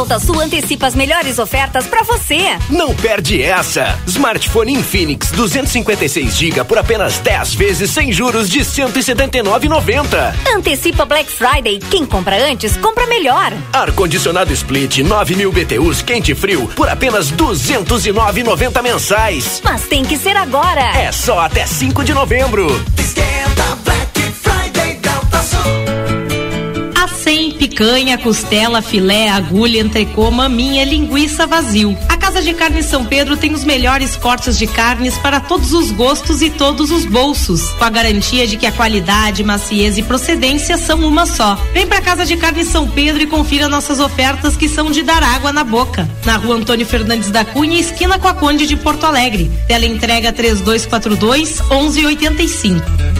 Delta Sul. Antecipa as melhores ofertas para você. Não perde essa! Smartphone Infinix 256 GB por apenas 10 vezes sem juros de 179,90. Antecipa Black Friday. Quem compra antes, compra melhor. Ar-condicionado Split 9000 BTUs quente e frio por apenas 209,90 mensais. Mas tem que ser agora. É só até 5 de novembro. Esquenta picanha, costela, filé, agulha, entrecô, maminha, linguiça vazio. A Casa de Carne São Pedro tem os melhores cortes de carnes para todos os gostos e todos os bolsos, com a garantia de que a qualidade, maciez e procedência são uma só. Vem pra Casa de Carne São Pedro e confira nossas ofertas que são de dar água na boca. Na rua Antônio Fernandes da Cunha, esquina com a Conde de Porto Alegre. Tela entrega 3242 1185.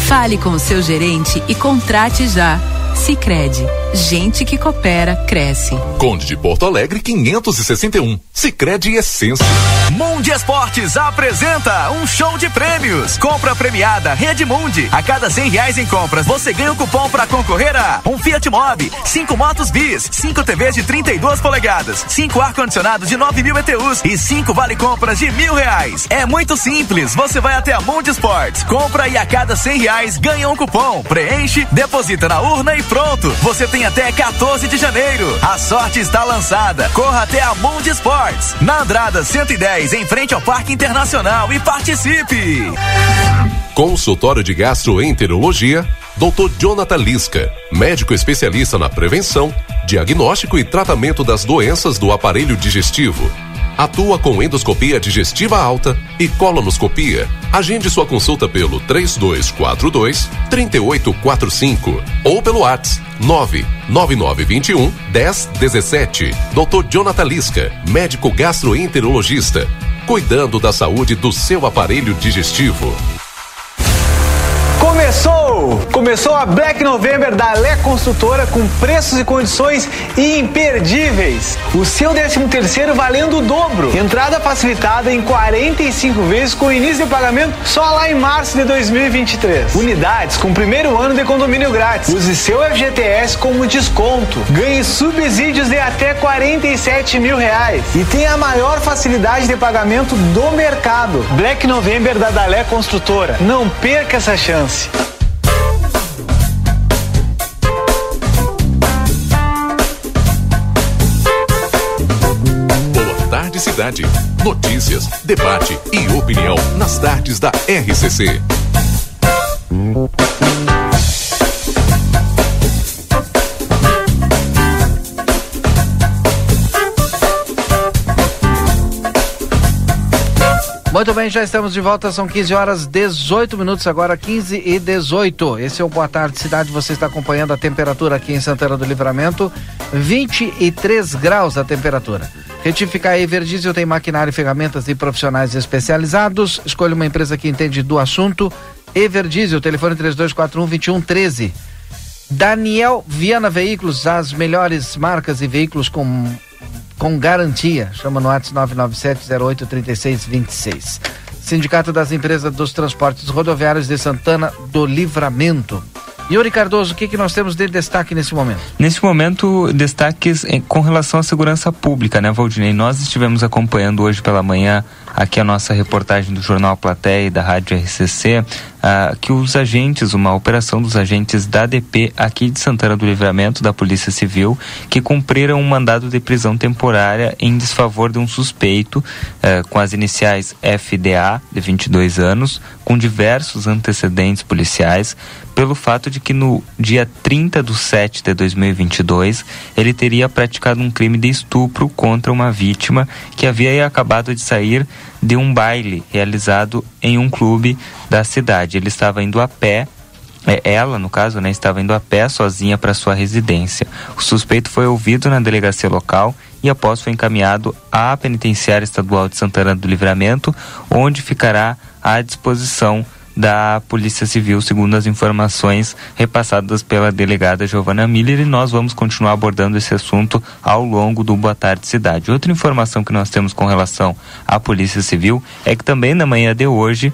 Fale com o seu gerente e contrate já. Sicredi, gente que coopera cresce. Conde de Porto Alegre 561. Sicredi Essência. Mundi Esportes apresenta um show de prêmios. Compra premiada Rede Mundi. A cada cem reais em compras, você ganha um cupom para concorrer a um Fiat Mobi, cinco motos bis, cinco TVs de 32 polegadas, cinco ar-condicionados de 9 mil BTUs e cinco vale compras de mil reais. É muito simples. Você vai até a Mundi Esportes, compra e a cada cem reais ganha um cupom. Preenche, deposita na urna e pronto. Você tem até 14 de janeiro. A sorte está lançada. Corra até a Mundi Esportes, na Andrada 110, em frente ao Parque Internacional e participe. Consultório de Gastroenterologia, Dr. Jonathan Lisca, médico especialista na prevenção, diagnóstico e tratamento das doenças do aparelho digestivo. Atua com endoscopia digestiva alta e colonoscopia. Agende sua consulta pelo 3242 3845 ou pelo WhatsApp 99921 1017. Dr. Jonathan Lisca, médico gastroenterologista, cuidando da saúde do seu aparelho digestivo. Começou! Começou a Black November da Lé Construtora com preços e condições imperdíveis. O seu 13 terceiro valendo o dobro. Entrada facilitada em 45 vezes com início de pagamento só lá em março de 2023. Unidades com primeiro ano de condomínio grátis. Use seu FGTS como desconto. Ganhe subsídios de até 47 mil reais. E tenha a maior facilidade de pagamento do mercado. Black November da Dalé Construtora. Não perca essa chance. Cidade. Notícias, debate e opinião nas tardes da RCC. Muito bem, já estamos de volta, são 15 horas 18 minutos, agora 15 e 18. Esse é o Boa Tarde Cidade, você está acompanhando a temperatura aqui em Santana do Livramento, 23 graus a temperatura. Retificar aí, Verdiesel tem maquinário, ferramentas e profissionais especializados. Escolha uma empresa que entende do assunto. Everdiesel, telefone 3241-2113. Daniel Viana Veículos, as melhores marcas e veículos com com garantia. Chama no WhatsApp 997-083626. Sindicato das Empresas dos Transportes Rodoviários de Santana do Livramento. Yuri Cardoso, o que, que nós temos de destaque nesse momento? Nesse momento, destaques com relação à segurança pública, né, Valdinei? Nós estivemos acompanhando hoje pela manhã aqui a nossa reportagem do Jornal Platéia e da Rádio RCC ah, que os agentes, uma operação dos agentes da DP aqui de Santana do Livramento, da Polícia Civil, que cumpriram um mandado de prisão temporária em desfavor de um suspeito ah, com as iniciais FDA, de 22 anos, com diversos antecedentes policiais, pelo fato de que no dia 30 de 7 de 2022 ele teria praticado um crime de estupro contra uma vítima que havia acabado de sair de um baile realizado em um clube da cidade. Ele estava indo a pé é, ela, no caso, né, estava indo a pé sozinha para sua residência. O suspeito foi ouvido na delegacia local e após foi encaminhado à penitenciária estadual de Santana do Livramento, onde ficará à disposição da Polícia Civil, segundo as informações repassadas pela delegada Giovana Miller, e nós vamos continuar abordando esse assunto ao longo do Boa Tarde Cidade. Outra informação que nós temos com relação à Polícia Civil é que também na manhã de hoje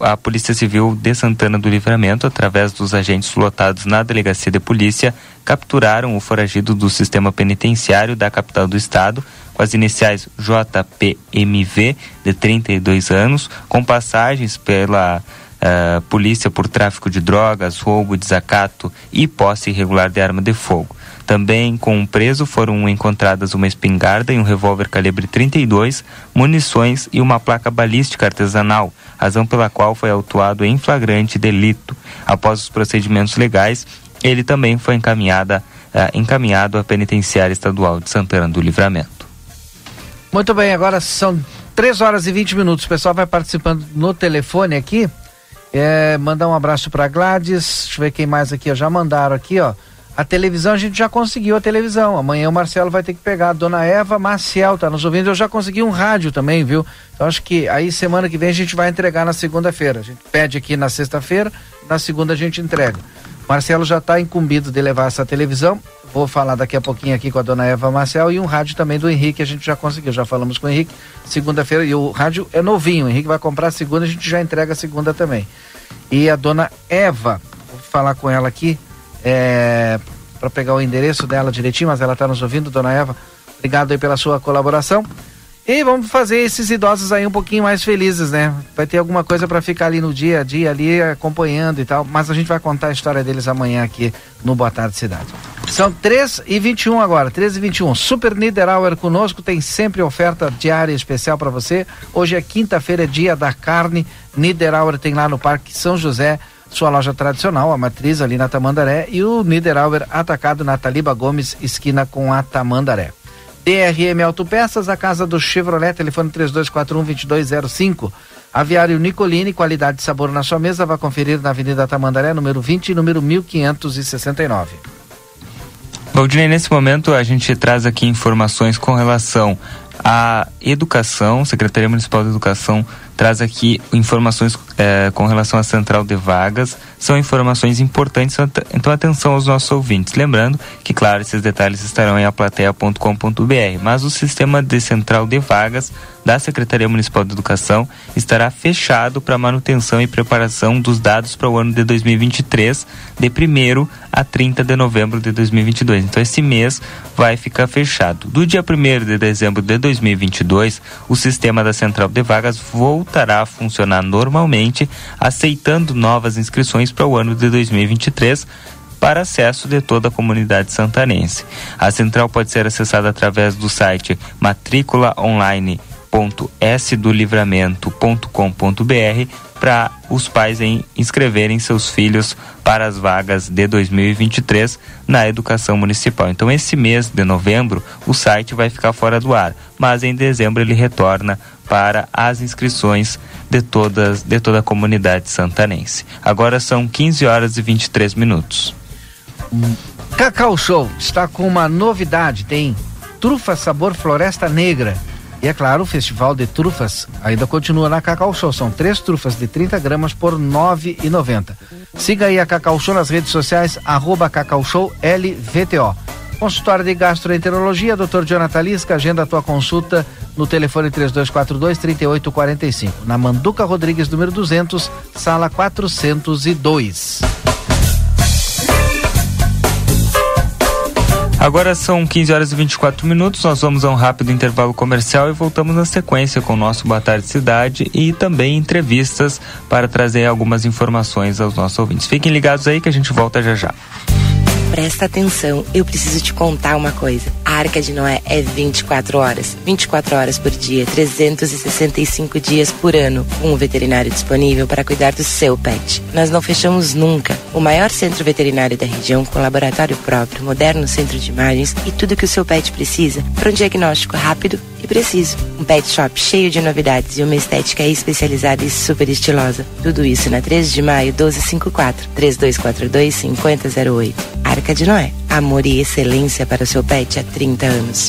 a Polícia Civil de Santana do Livramento, através dos agentes lotados na Delegacia de Polícia, capturaram o foragido do sistema penitenciário da capital do estado, com as iniciais JPMV, de 32 anos, com passagens pela uh, polícia por tráfico de drogas, roubo, desacato e posse irregular de arma de fogo. Também com o preso foram encontradas uma espingarda e um revólver calibre 32, munições e uma placa balística artesanal, razão pela qual foi autuado em flagrante delito. Após os procedimentos legais, ele também foi encaminhada, uh, encaminhado à penitenciária estadual de Santana do Livramento. Muito bem, agora são 3 horas e 20 minutos. O pessoal vai participando no telefone aqui. É, mandar um abraço para Gladys. Deixa eu ver quem mais aqui. Já mandaram aqui, ó. A televisão, a gente já conseguiu a televisão. Amanhã o Marcelo vai ter que pegar. A dona Eva Maciel tá nos ouvindo. Eu já consegui um rádio também, viu? Então acho que aí semana que vem a gente vai entregar na segunda-feira. A gente pede aqui na sexta-feira, na segunda a gente entrega. Marcelo já está incumbido de levar essa televisão. Vou falar daqui a pouquinho aqui com a dona Eva Marcel e um rádio também do Henrique, a gente já conseguiu, já falamos com o Henrique. Segunda-feira, e o rádio é novinho, o Henrique vai comprar segunda, a gente já entrega a segunda também. E a dona Eva, vou falar com ela aqui, é, para pegar o endereço dela direitinho, mas ela está nos ouvindo, dona Eva. Obrigado aí pela sua colaboração. E vamos fazer esses idosos aí um pouquinho mais felizes, né? Vai ter alguma coisa para ficar ali no dia a dia, ali acompanhando e tal. Mas a gente vai contar a história deles amanhã aqui no Boa Tarde Cidade. São 3 e 21 agora, 13 e 21. Super Niederauer conosco, tem sempre oferta diária especial para você. Hoje é quinta-feira, é dia da carne. Niederauer tem lá no Parque São José sua loja tradicional, a matriz ali na Tamandaré, e o Niederauer atacado na Taliba Gomes, esquina com a Tamandaré. DRM Autopeças, a casa do Chevrolet, telefone 3241-2205. Aviário Nicolini, qualidade e sabor na sua mesa, vai conferir na Avenida Tamandaré, número 20 e número 1569. Valdinei, nesse momento a gente traz aqui informações com relação à educação, Secretaria Municipal de Educação traz aqui informações é, com relação à central de vagas. São informações importantes, então atenção aos nossos ouvintes. Lembrando que, claro, esses detalhes estarão em aplateia.com.br, mas o sistema de central de vagas da Secretaria Municipal de Educação estará fechado para manutenção e preparação dos dados para o ano de 2023, de 1 a 30 de novembro de 2022. Então, esse mês vai ficar fechado. Do dia 1 de dezembro de 2022, o sistema da central de vagas voltará a funcionar normalmente, aceitando novas inscrições para o ano de 2023 para acesso de toda a comunidade santanense. A central pode ser acessada através do site matrícula online www.sdolivramento.com.br para os pais em inscreverem seus filhos para as vagas de 2023 na educação municipal. Então, esse mês de novembro, o site vai ficar fora do ar, mas em dezembro ele retorna para as inscrições de, todas, de toda a comunidade santanense. Agora são 15 horas e 23 minutos. Cacau Show está com uma novidade: tem trufa sabor floresta negra e é claro, o Festival de Trufas ainda continua na Cacau Show. São três trufas de 30 gramas por R$ 9,90. Siga aí a Cacau Show nas redes sociais, arroba Cacau Show LVTO. Consultório de Gastroenterologia, Dr. Jonathan Lisca, agenda a tua consulta no telefone 3242-3845. Na Manduca Rodrigues, número 200, sala 402. Agora são 15 horas e 24 minutos. Nós vamos a um rápido intervalo comercial e voltamos na sequência com o nosso Boa Tarde Cidade e também entrevistas para trazer algumas informações aos nossos ouvintes. Fiquem ligados aí que a gente volta já já. Presta atenção, eu preciso te contar uma coisa. A Arca de Noé é 24 horas. 24 horas por dia, 365 dias por ano, com um veterinário disponível para cuidar do seu pet. Nós não fechamos nunca. O maior centro veterinário da região, com laboratório próprio, moderno centro de imagens e tudo que o seu pet precisa para um diagnóstico rápido e preciso. Um pet shop cheio de novidades e uma estética especializada e super estilosa. Tudo isso na 13 de maio 1254 3242 5008. Arca de Noé. Amor e excelência para o seu pet há 30 anos.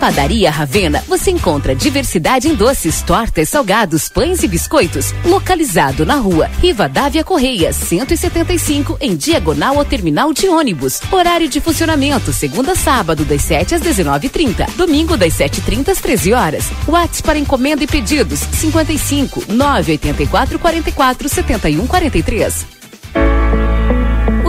Padaria Ravena, você encontra diversidade em doces, tortas, salgados, pães e biscoitos. Localizado na rua Rivadavia Correia, 175, em diagonal ao terminal de ônibus. Horário de funcionamento, segunda a sábado, das 7 às 19h30. Domingo, das 7h30 às 13 horas. WhatsApp para encomenda e pedidos: 55 984 44 71 43.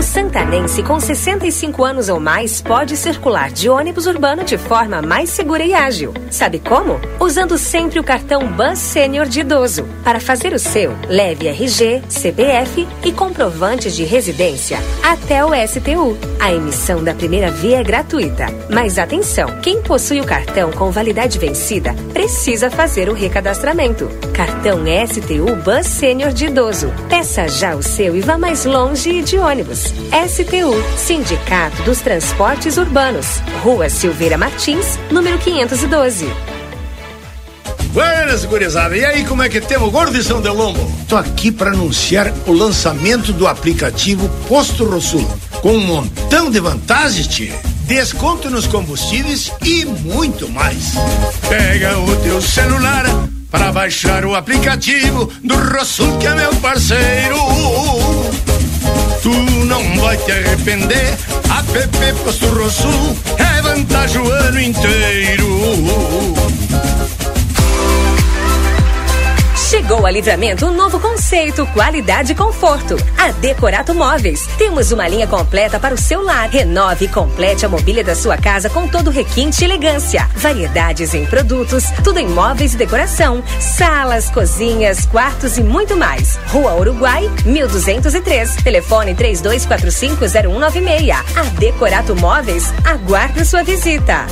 O santanense com 65 anos ou mais pode circular de ônibus urbano de forma mais segura e ágil. Sabe como? Usando sempre o cartão Bus Sênior de idoso. Para fazer o seu, leve RG, CPF e comprovante de residência até o STU. A emissão da primeira via é gratuita. Mas atenção, quem possui o cartão com validade vencida precisa fazer o recadastramento. Cartão STU Bus Sênior de idoso. Peça já o seu e vá mais longe de ônibus. STU, Sindicato dos Transportes Urbanos. Rua Silveira Martins, número 512. Buenas, gurizada. E aí, como é que temos, gordo de São Delombo? Tô aqui para anunciar o lançamento do aplicativo Posto Rosul, com um montão de vantagens, tia. Desconto nos combustíveis e muito mais. Pega o teu celular para baixar o aplicativo do Rosul, que é meu parceiro. Tu não vai te arrepender. App Posto Rosul é vantagem o ano inteiro. Chegou a Livramento um novo conceito, qualidade e conforto. A Decorato Móveis. Temos uma linha completa para o seu lar. Renove e complete a mobília da sua casa com todo requinte e elegância. Variedades em produtos, tudo em móveis e decoração. Salas, cozinhas, quartos e muito mais. Rua Uruguai, 1203. Telefone 32450196. A Decorato Móveis aguarda sua visita.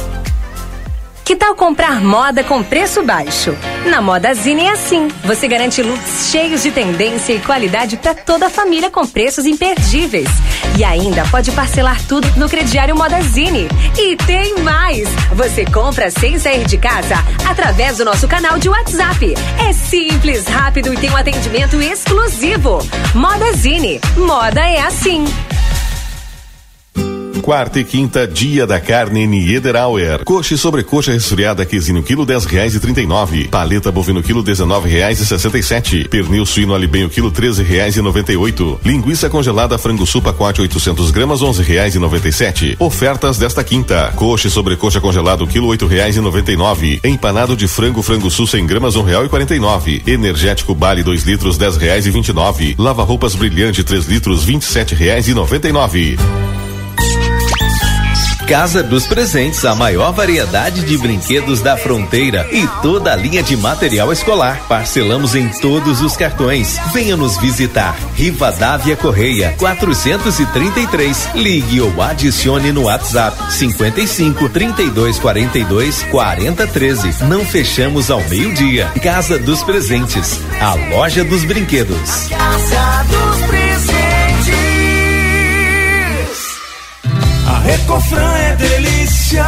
Que tal comprar moda com preço baixo? Na Modazine é assim. Você garante looks cheios de tendência e qualidade para toda a família com preços imperdíveis. E ainda pode parcelar tudo no crediário Modazine. E tem mais! Você compra sem sair de casa através do nosso canal de WhatsApp. É simples, rápido e tem um atendimento exclusivo. Modazine. Moda é assim. Quarta e quinta, dia da carne Niederauer. Coxa e sobrecoxa resfriada quesinho quilo dez reais e trinta e nove. Paleta bovino quilo dezenove reais e sessenta e sete. Pernil suíno alibenho quilo treze reais e noventa e oito. Linguiça congelada frango sul pacote 800 gramas onze reais e noventa e sete. Ofertas desta quinta. Coxa e sobrecoxa congelado quilo oito reais e noventa e nove. Empanado de frango frango sul 100 gramas um real e quarenta e nove. Energético Bale 2 litros dez reais e vinte e nove. Lava roupas brilhante 3 litros vinte e sete reais e noventa e nove. Casa dos Presentes, a maior variedade de brinquedos da fronteira e toda a linha de material escolar. Parcelamos em todos os cartões. Venha nos visitar. Rivadavia Correia, 433. Ligue ou adicione no WhatsApp 55 32 42 40 13. Não fechamos ao meio-dia. Casa dos Presentes, a loja dos brinquedos. Casa dos Presentes. Recofran é delícia.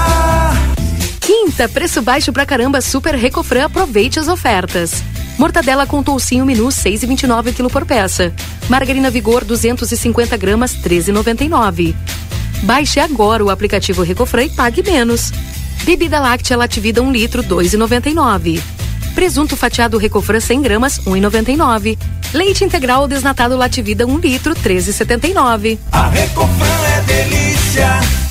Quinta, preço baixo pra caramba, Super Recofran, aproveite as ofertas. Mortadela com toucinho menu 6,29 kg por peça. Margarina Vigor 250 gramas 13,99. Baixe agora o aplicativo Recofran e pague menos. Bebida láctea Lativida 1 litro 2,99. Presunto fatiado Recofran 100 gramas 1,99. Leite integral desnatado Lativida 1 litro 13,79. A Recofran é delícia.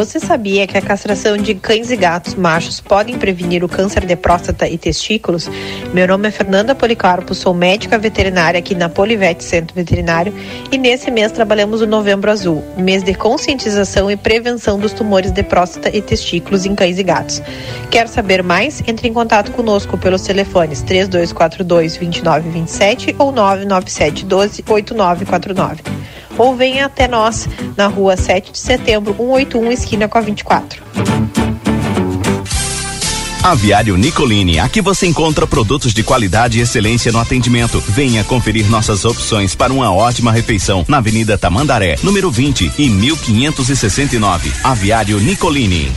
Você sabia que a castração de cães e gatos machos podem prevenir o câncer de próstata e testículos? Meu nome é Fernanda Policarpo, sou médica veterinária aqui na Polivete Centro Veterinário e nesse mês trabalhamos o Novembro Azul, mês de conscientização e prevenção dos tumores de próstata e testículos em cães e gatos. Quer saber mais? Entre em contato conosco pelos telefones 3242 2927 ou 997 12 8949 ou venha até nós na rua 7 de setembro, 181, esquina com a 24. Aviário Nicolini, aqui você encontra produtos de qualidade e excelência no atendimento. Venha conferir nossas opções para uma ótima refeição na Avenida Tamandaré, número 20 e 1569. Aviário Nicolini.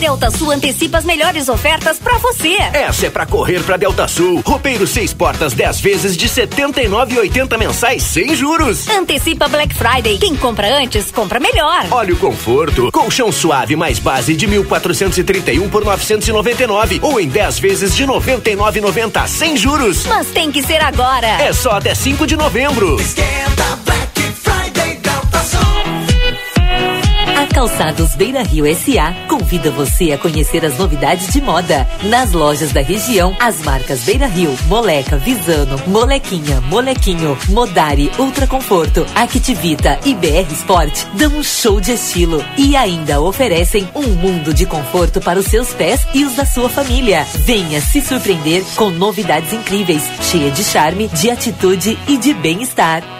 Delta Sul antecipa as melhores ofertas para você. Essa é para correr para Delta Sul. Roupeiro seis portas 10 vezes de 79,80 mensais sem juros. Antecipa Black Friday. Quem compra antes, compra melhor. Olha o conforto. Colchão suave mais base de 1.431 por 999 ou em 10 vezes de 99,90 sem juros. Mas tem que ser agora. É só até 5 de novembro. Esquenta Black Calçados Beira Rio SA convida você a conhecer as novidades de moda. Nas lojas da região, as marcas Beira Rio, Moleca, Visano, Molequinha, Molequinho, Modari, Ultra Conforto, Activita e BR Sport dão um show de estilo e ainda oferecem um mundo de conforto para os seus pés e os da sua família. Venha se surpreender com novidades incríveis, cheia de charme, de atitude e de bem-estar.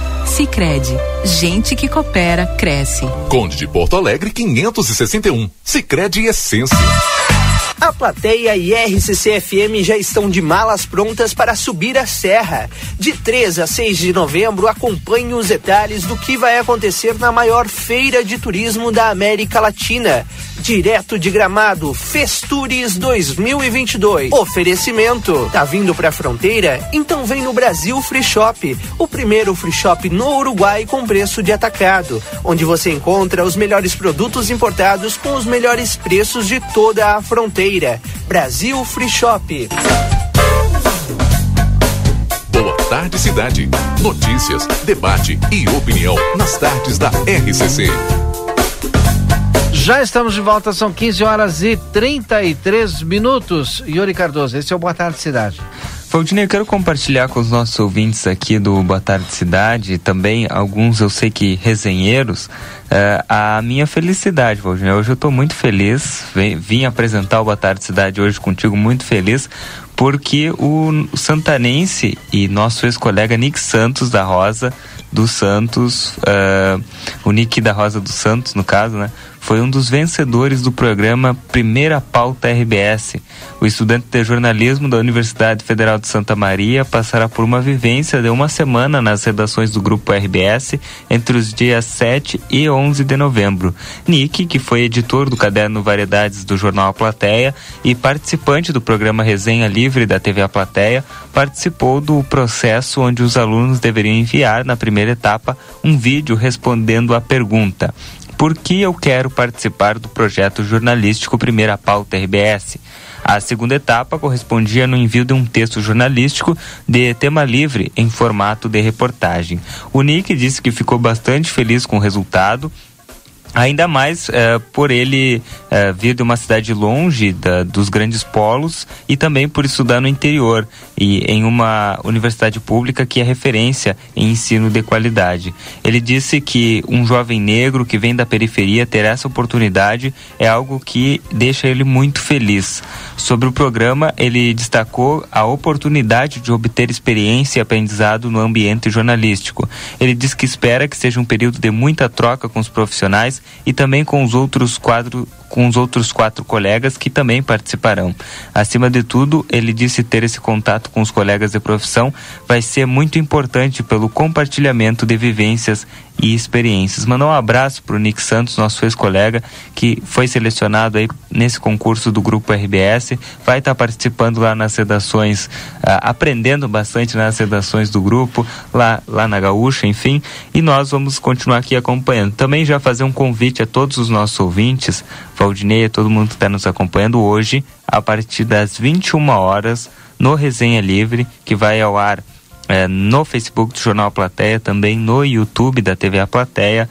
Sicredi, gente que coopera cresce. Conde de Porto Alegre 561. Sicredi Essência. A plateia e RCC-FM já estão de malas prontas para subir a serra. De 3 a 6 de novembro, acompanhe os detalhes do que vai acontecer na maior feira de turismo da América Latina. Direto de Gramado, Festures 2022. Oferecimento. Tá vindo pra fronteira? Então vem no Brasil Free Shop, o primeiro free shop no Uruguai com preço de atacado, onde você encontra os melhores produtos importados com os melhores preços de toda a fronteira. Brasil Free Shop. Boa tarde, cidade. Notícias, debate e opinião nas tardes da RCC. Já estamos de volta, são 15 horas e 33 minutos. Yuri Cardoso, esse é o Boa Tarde Cidade. Valdinei, eu quero compartilhar com os nossos ouvintes aqui do Boa Tarde Cidade, também alguns eu sei que resenheiros, uh, a minha felicidade, Valdinei. Hoje eu estou muito feliz, vim, vim, apresentar o Boa Tarde Cidade hoje contigo muito feliz, porque o santanense e nosso ex-colega Nick Santos da Rosa, dos Santos, uh, o Nick da Rosa dos Santos, no caso, né? foi um dos vencedores do programa Primeira Pauta RBS. O estudante de jornalismo da Universidade Federal de Santa Maria passará por uma vivência de uma semana nas redações do grupo RBS entre os dias 7 e 11 de novembro. Nick, que foi editor do caderno Variedades do jornal A Plateia e participante do programa Resenha Livre da TV A Plateia, participou do processo onde os alunos deveriam enviar, na primeira etapa, um vídeo respondendo à pergunta por que eu quero participar do projeto jornalístico Primeira Pauta RBS. A segunda etapa correspondia no envio de um texto jornalístico de tema livre em formato de reportagem. O Nick disse que ficou bastante feliz com o resultado Ainda mais é, por ele é, vir de uma cidade longe da, dos grandes polos e também por estudar no interior e em uma universidade pública que é referência em ensino de qualidade. Ele disse que um jovem negro que vem da periferia ter essa oportunidade é algo que deixa ele muito feliz. Sobre o programa, ele destacou a oportunidade de obter experiência e aprendizado no ambiente jornalístico. Ele diz que espera que seja um período de muita troca com os profissionais e também com os outros quadros com os outros quatro colegas que também participarão. Acima de tudo, ele disse ter esse contato com os colegas de profissão vai ser muito importante pelo compartilhamento de vivências e experiências. Mandar um abraço para o Nick Santos, nosso ex-colega, que foi selecionado aí nesse concurso do Grupo RBS, vai estar tá participando lá nas redações, uh, aprendendo bastante nas redações do grupo, lá, lá na Gaúcha, enfim, e nós vamos continuar aqui acompanhando. Também já fazer um convite a todos os nossos ouvintes, Valdinei, todo mundo que está nos acompanhando hoje, a partir das 21 horas, no Resenha Livre, que vai ao ar é, no Facebook do Jornal Plateia, também no YouTube da TV A Plateia.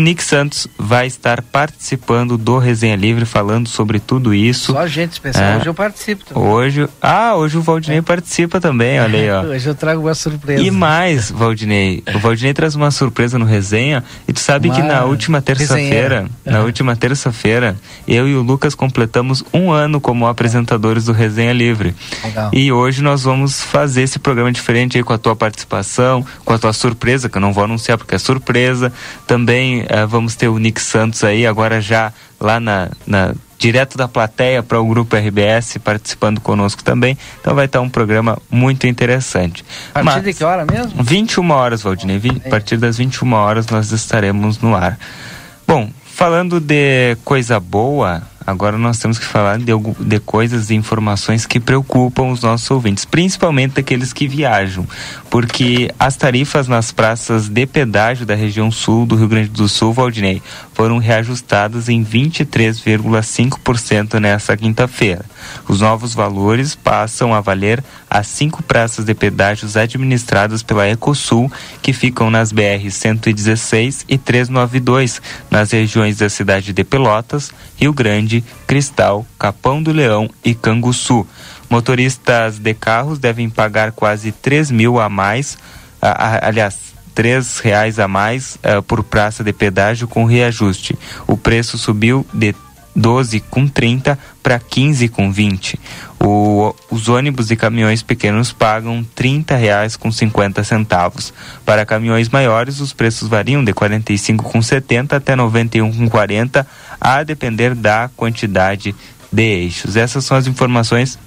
O Nick Santos vai estar participando do Resenha Livre, falando sobre tudo isso. Só gente especial. É, hoje eu participo também. Hoje, ah, hoje o Valdinei é. participa também, olha aí, ó. hoje eu trago uma surpresa. E mais, Valdinei. O Valdinei traz uma surpresa no Resenha. E tu sabe uma que na última terça-feira, na última terça-feira, eu e o Lucas completamos um ano como apresentadores do Resenha Livre. Legal. E hoje nós vamos fazer esse programa diferente aí com a tua participação, com a tua surpresa, que eu não vou anunciar porque é surpresa. Também uh, vamos ter o Nick Santos aí, agora já lá na, na direto da plateia para o grupo RBS participando conosco também. Então vai estar um programa muito interessante. A partir Mas, de que hora mesmo? 21 horas, Valdinei. a partir das 21 horas nós estaremos no ar. Bom, falando de coisa boa, Agora nós temos que falar de, de coisas e informações que preocupam os nossos ouvintes, principalmente aqueles que viajam, porque as tarifas nas praças de pedágio da região sul do Rio Grande do Sul, Valdinei, foram reajustadas em 23,5% nesta quinta-feira. Os novos valores passam a valer as cinco praças de pedágios administradas pela Ecosul, que ficam nas BR 116 e 392, nas regiões da cidade de Pelotas, Rio Grande, Cristal, Capão do Leão e Canguçu. Motoristas de carros devem pagar quase 3 mil a mais, a, a, aliás, três reais a mais uh, por praça de pedágio com reajuste. O preço subiu de 12 com 30 para 15 com 20. O, os ônibus e caminhões pequenos pagam 30 reais com 50 centavos. Para caminhões maiores, os preços variam de 45 com 70 até 91 com 40, a depender da quantidade de eixos. Essas são as informações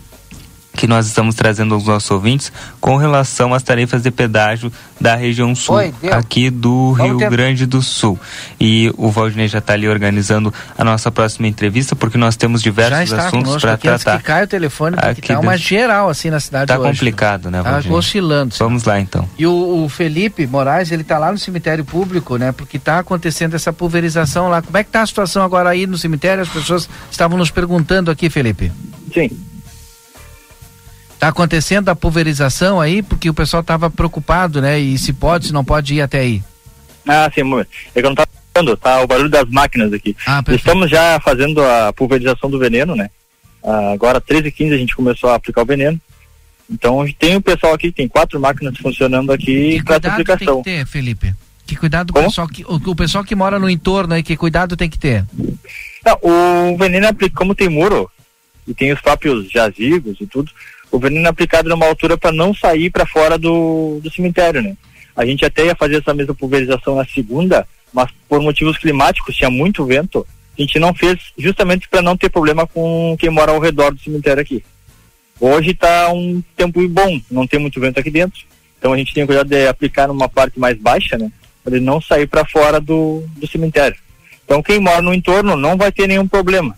que nós estamos trazendo aos nossos ouvintes com relação às tarifas de pedágio da região sul, Oi, aqui do Rio Grande do Sul. E o Valdinei já está ali organizando a nossa próxima entrevista, porque nós temos diversos assuntos para tratar. que cai o telefone, porque aqui tá uma geral assim na cidade Tá complicado, né, tá Valdinei? Tá oscilando. Vamos lá, então. E o, o, Felipe Moraes, ele tá lá no cemitério público, né, porque tá acontecendo essa pulverização lá. Como é que tá a situação agora aí no cemitério? As pessoas estavam nos perguntando aqui, Felipe. Sim. Está acontecendo a pulverização aí, porque o pessoal estava preocupado, né? E se pode, se não pode ir até aí. Ah, sim, é que não tá vendo, tá o barulho das máquinas aqui. Ah, Estamos já fazendo a pulverização do veneno, né? Ah, agora, 13 e 15 a gente começou a aplicar o veneno. Então, tem o pessoal aqui, tem quatro máquinas funcionando aqui para essa aplicação. tem que ter, Felipe? Que cuidado o pessoal que, o, o, pessoal que mora no entorno aí, que cuidado tem que ter? Não, o veneno, como tem muro, e tem os próprios jazigos e tudo, o veneno é aplicado numa altura para não sair para fora do, do cemitério, né? A gente até ia fazer essa mesma pulverização na segunda, mas por motivos climáticos, tinha muito vento, a gente não fez justamente para não ter problema com quem mora ao redor do cemitério aqui. Hoje está um tempo bom, não tem muito vento aqui dentro, então a gente tem cuidado de aplicar numa parte mais baixa, né? Para ele não sair para fora do, do cemitério. Então quem mora no entorno não vai ter nenhum problema.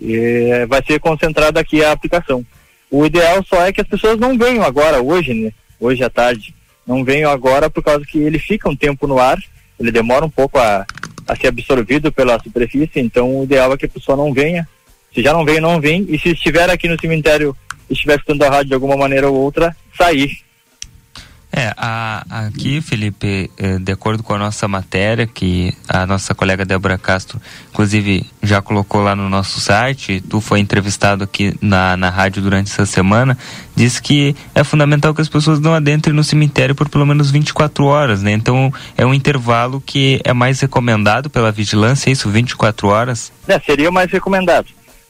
E vai ser concentrada aqui a aplicação. O ideal só é que as pessoas não venham agora, hoje, né? Hoje à tarde. Não venham agora por causa que ele fica um tempo no ar, ele demora um pouco a, a ser absorvido pela superfície, então o ideal é que a pessoa não venha. Se já não veio, não vem. E se estiver aqui no cemitério e estiver escutando a rádio de alguma maneira ou outra, sair. É, a, aqui, Felipe, é, de acordo com a nossa matéria, que a nossa colega Débora Castro, inclusive, já colocou lá no nosso site, tu foi entrevistado aqui na, na rádio durante essa semana, diz que é fundamental que as pessoas não adentrem no cemitério por pelo menos 24 horas, né? Então, é um intervalo que é mais recomendado pela vigilância, é isso, 24 horas? É, seria mais recomendado,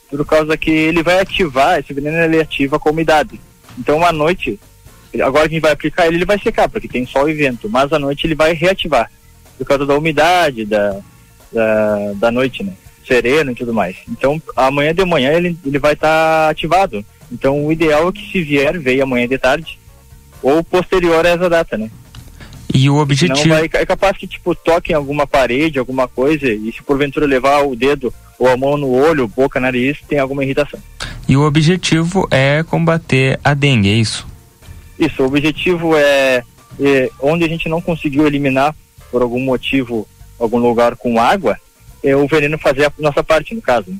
por causa que ele vai ativar, esse veneno ele ativa com umidade. Então, à noite, Agora a gente vai aplicar ele, ele vai secar, porque tem sol e vento, mas à noite ele vai reativar, por causa da umidade da, da, da noite, né? Sereno e tudo mais. Então, amanhã de manhã ele, ele vai estar tá ativado. Então, o ideal é que se vier, veio amanhã de tarde, ou posterior a essa data, né? E o objetivo. Vai, é capaz que, tipo, toque em alguma parede, alguma coisa, e se porventura levar o dedo ou a mão no olho, boca, nariz, tem alguma irritação. E o objetivo é combater a dengue, é isso? Isso, o objetivo é, é, onde a gente não conseguiu eliminar por algum motivo algum lugar com água, é o veneno fazer a nossa parte, no caso.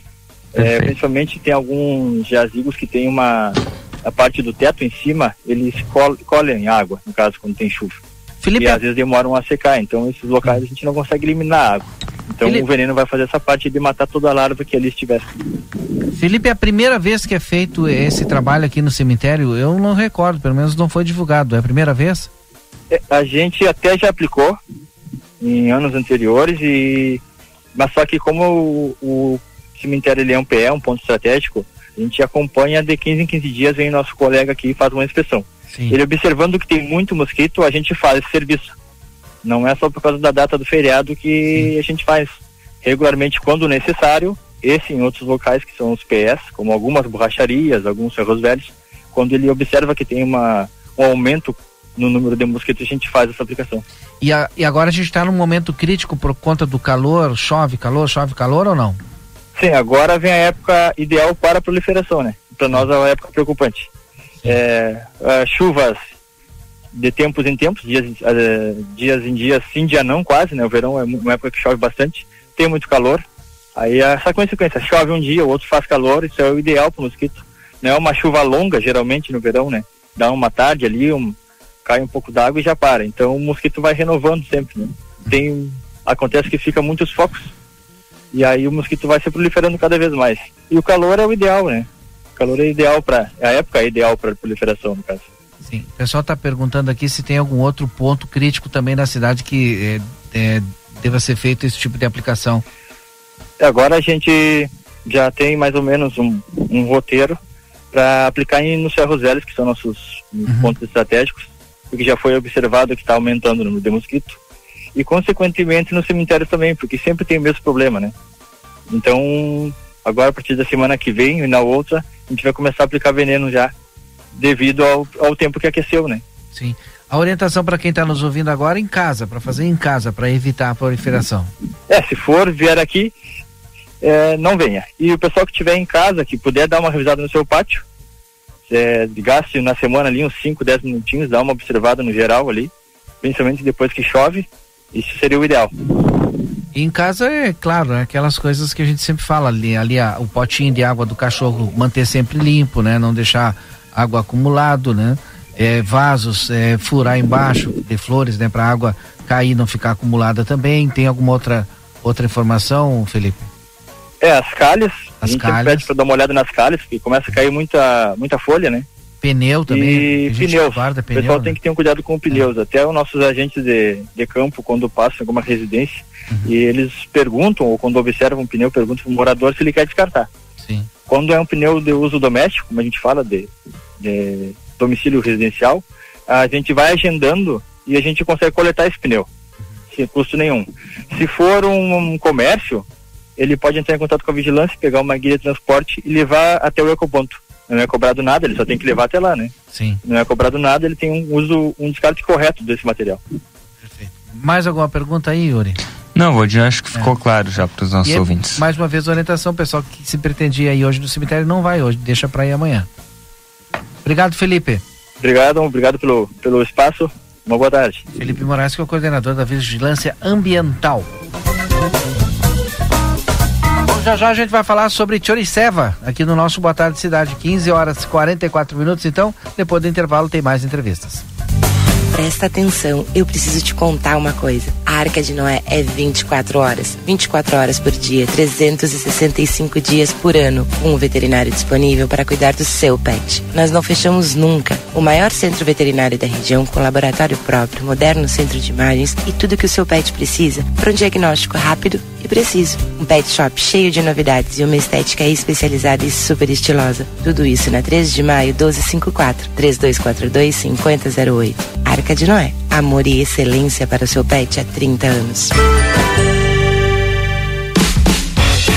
É, principalmente tem alguns jazigos que tem uma a parte do teto em cima, eles col colhem água, no caso, quando tem chuva. Felipe... E às vezes demoram a secar, então esses locais a gente não consegue eliminar água. Então Felipe... o veneno vai fazer essa parte de matar toda a larva que ali estivesse. Felipe, é a primeira vez que é feito esse trabalho aqui no cemitério, eu não recordo, pelo menos não foi divulgado. É a primeira vez? É, a gente até já aplicou em anos anteriores e mas só que como o, o cemitério ele é um PE, um ponto estratégico, a gente acompanha de 15 em 15 dias vem nosso colega aqui e faz uma inspeção. Sim. Ele observando que tem muito mosquito, a gente faz esse serviço. Não é só por causa da data do feriado que a gente faz. Regularmente, quando necessário, esse em outros locais que são os PS, como algumas borracharias, alguns ferros velhos, quando ele observa que tem uma, um aumento no número de mosquitos, a gente faz essa aplicação. E, a, e agora a gente está num momento crítico por conta do calor, chove calor, chove calor ou não? Sim, agora vem a época ideal para a proliferação, né? Para nós é uma época preocupante. É, é, chuvas de tempos em tempos, dias, uh, dias em dias, sim, dia não, quase, né? O verão é uma época que chove bastante, tem muito calor. Aí essa consequência, chove um dia, o outro faz calor, isso é o ideal para o mosquito. Não é uma chuva longa, geralmente, no verão, né? Dá uma tarde ali, um, cai um pouco d'água e já para. Então o mosquito vai renovando sempre, né? Tem, acontece que fica muitos focos. E aí o mosquito vai se proliferando cada vez mais. E o calor é o ideal, né? O calor é ideal para, a época é ideal para proliferação, no caso. Sim. O pessoal está perguntando aqui se tem algum outro ponto crítico também na cidade que é, é, deva ser feito esse tipo de aplicação. Agora a gente já tem mais ou menos um, um roteiro para aplicar em, nos Cerros Velhos, que são nossos uhum. pontos estratégicos, porque já foi observado que está aumentando o número de mosquito. E, consequentemente, no cemitério também, porque sempre tem o mesmo problema, né? Então, agora, a partir da semana que vem e na outra, a gente vai começar a aplicar veneno já devido ao, ao tempo que aqueceu, né? Sim. A orientação para quem está nos ouvindo agora em casa, para fazer em casa, para evitar a proliferação. É, se for vier aqui, é, não venha. E o pessoal que estiver em casa, que puder dar uma revisada no seu pátio, é, gaste na semana ali uns 5, 10 minutinhos, dá uma observada no geral ali, principalmente depois que chove, isso seria o ideal. E em casa é claro, é aquelas coisas que a gente sempre fala ali, ali a, o potinho de água do cachorro manter sempre limpo, né? Não deixar água acumulado, né? É, vasos, é, furar embaixo de flores, né? Para água cair não ficar acumulada também. Tem alguma outra outra informação, Felipe? É, as calhas. As a gente calhas. pede para dar uma olhada nas calhas, porque começa a cair muita muita folha, né? Pneu também. E pneus. Guarda pneu, o pessoal né? tem que ter um cuidado com pneus. É. Até os nossos agentes de, de campo, quando passam em alguma residência, uhum. e eles perguntam, ou quando observam um pneu, perguntam para o morador se ele quer descartar. Sim. Quando é um pneu de uso doméstico, como a gente fala, de, de domicílio residencial, a gente vai agendando e a gente consegue coletar esse pneu, sem custo nenhum. Se for um, um comércio, ele pode entrar em contato com a vigilância, pegar uma guia de transporte e levar até o ecoponto. Não é cobrado nada, ele só tem que levar até lá, né? Sim. Não é cobrado nada, ele tem um uso, um descarte correto desse material. Perfeito. Mais alguma pergunta aí, Yuri? Não, Valdir, acho que ficou é. claro já para os nossos e ouvintes. Mais uma vez, orientação, pessoal que se pretendia ir hoje no cemitério não vai hoje, deixa para ir amanhã. Obrigado, Felipe. Obrigado, obrigado pelo, pelo espaço. Uma boa tarde. Felipe Moraes, que é o coordenador da Vigilância Ambiental. já já a gente vai falar sobre Choriceva aqui no nosso Boa Tarde Cidade, 15 horas e 44 minutos. Então, depois do intervalo, tem mais entrevistas. Presta atenção, eu preciso te contar uma coisa. A Arca de Noé é 24 horas. 24 horas por dia, 365 dias por ano. Com um veterinário disponível para cuidar do seu pet. Nós não fechamos nunca. O maior centro veterinário da região, com laboratório próprio, moderno centro de imagens e tudo que o seu pet precisa para um diagnóstico rápido e preciso. Um pet shop cheio de novidades e uma estética especializada e super estilosa. Tudo isso na 13 de maio 1254 3242 5008. Arca de Noé. Amor e excelência para o seu pet há 30 anos.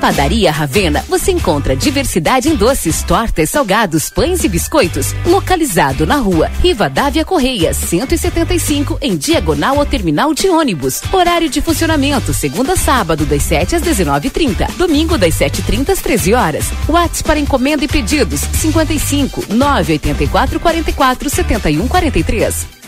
Padaria Ravena, você encontra diversidade em doces, tortas, salgados, pães e biscoitos. Localizado na rua Rivadavia Correia, 175, em diagonal ao terminal de ônibus. Horário de funcionamento, segunda a sábado, das 7 às 19h30. Domingo, das 7h30 às 13 horas. WhatsApp para encomenda e pedidos: 55 984 44 71 43.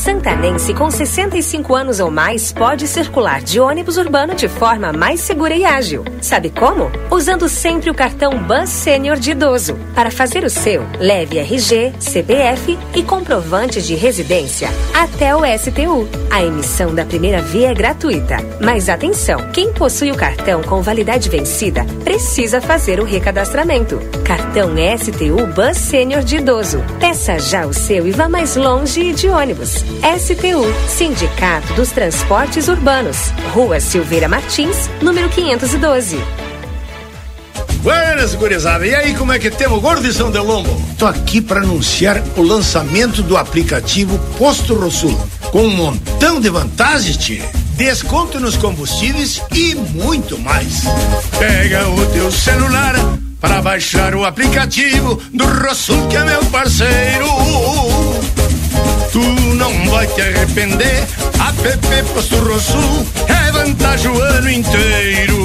Santanense com 65 anos ou mais pode circular de ônibus urbano de forma mais segura e ágil. Sabe como? Usando sempre o cartão Bus Sênior de idoso. Para fazer o seu, leve RG, CPF e comprovante de residência até o STU. A emissão da primeira via é gratuita. Mas atenção, quem possui o cartão com validade vencida precisa fazer o recadastramento. Cartão STU Bus Sênior de idoso. Peça já o seu e vá mais longe de ônibus. STU, Sindicato dos Transportes Urbanos. Rua Silveira Martins, número 512. Buenas, gurizada. E aí, como é que temos, gordo de São Delombo? Tô aqui para anunciar o lançamento do aplicativo Posto Rosul. Com um montão de vantagens, tchê. Desconto nos combustíveis e muito mais. Pega o teu celular para baixar o aplicativo do Rosul, que é meu parceiro. Tu não vai te arrepender. App Posto Rosul é vantagem o ano inteiro.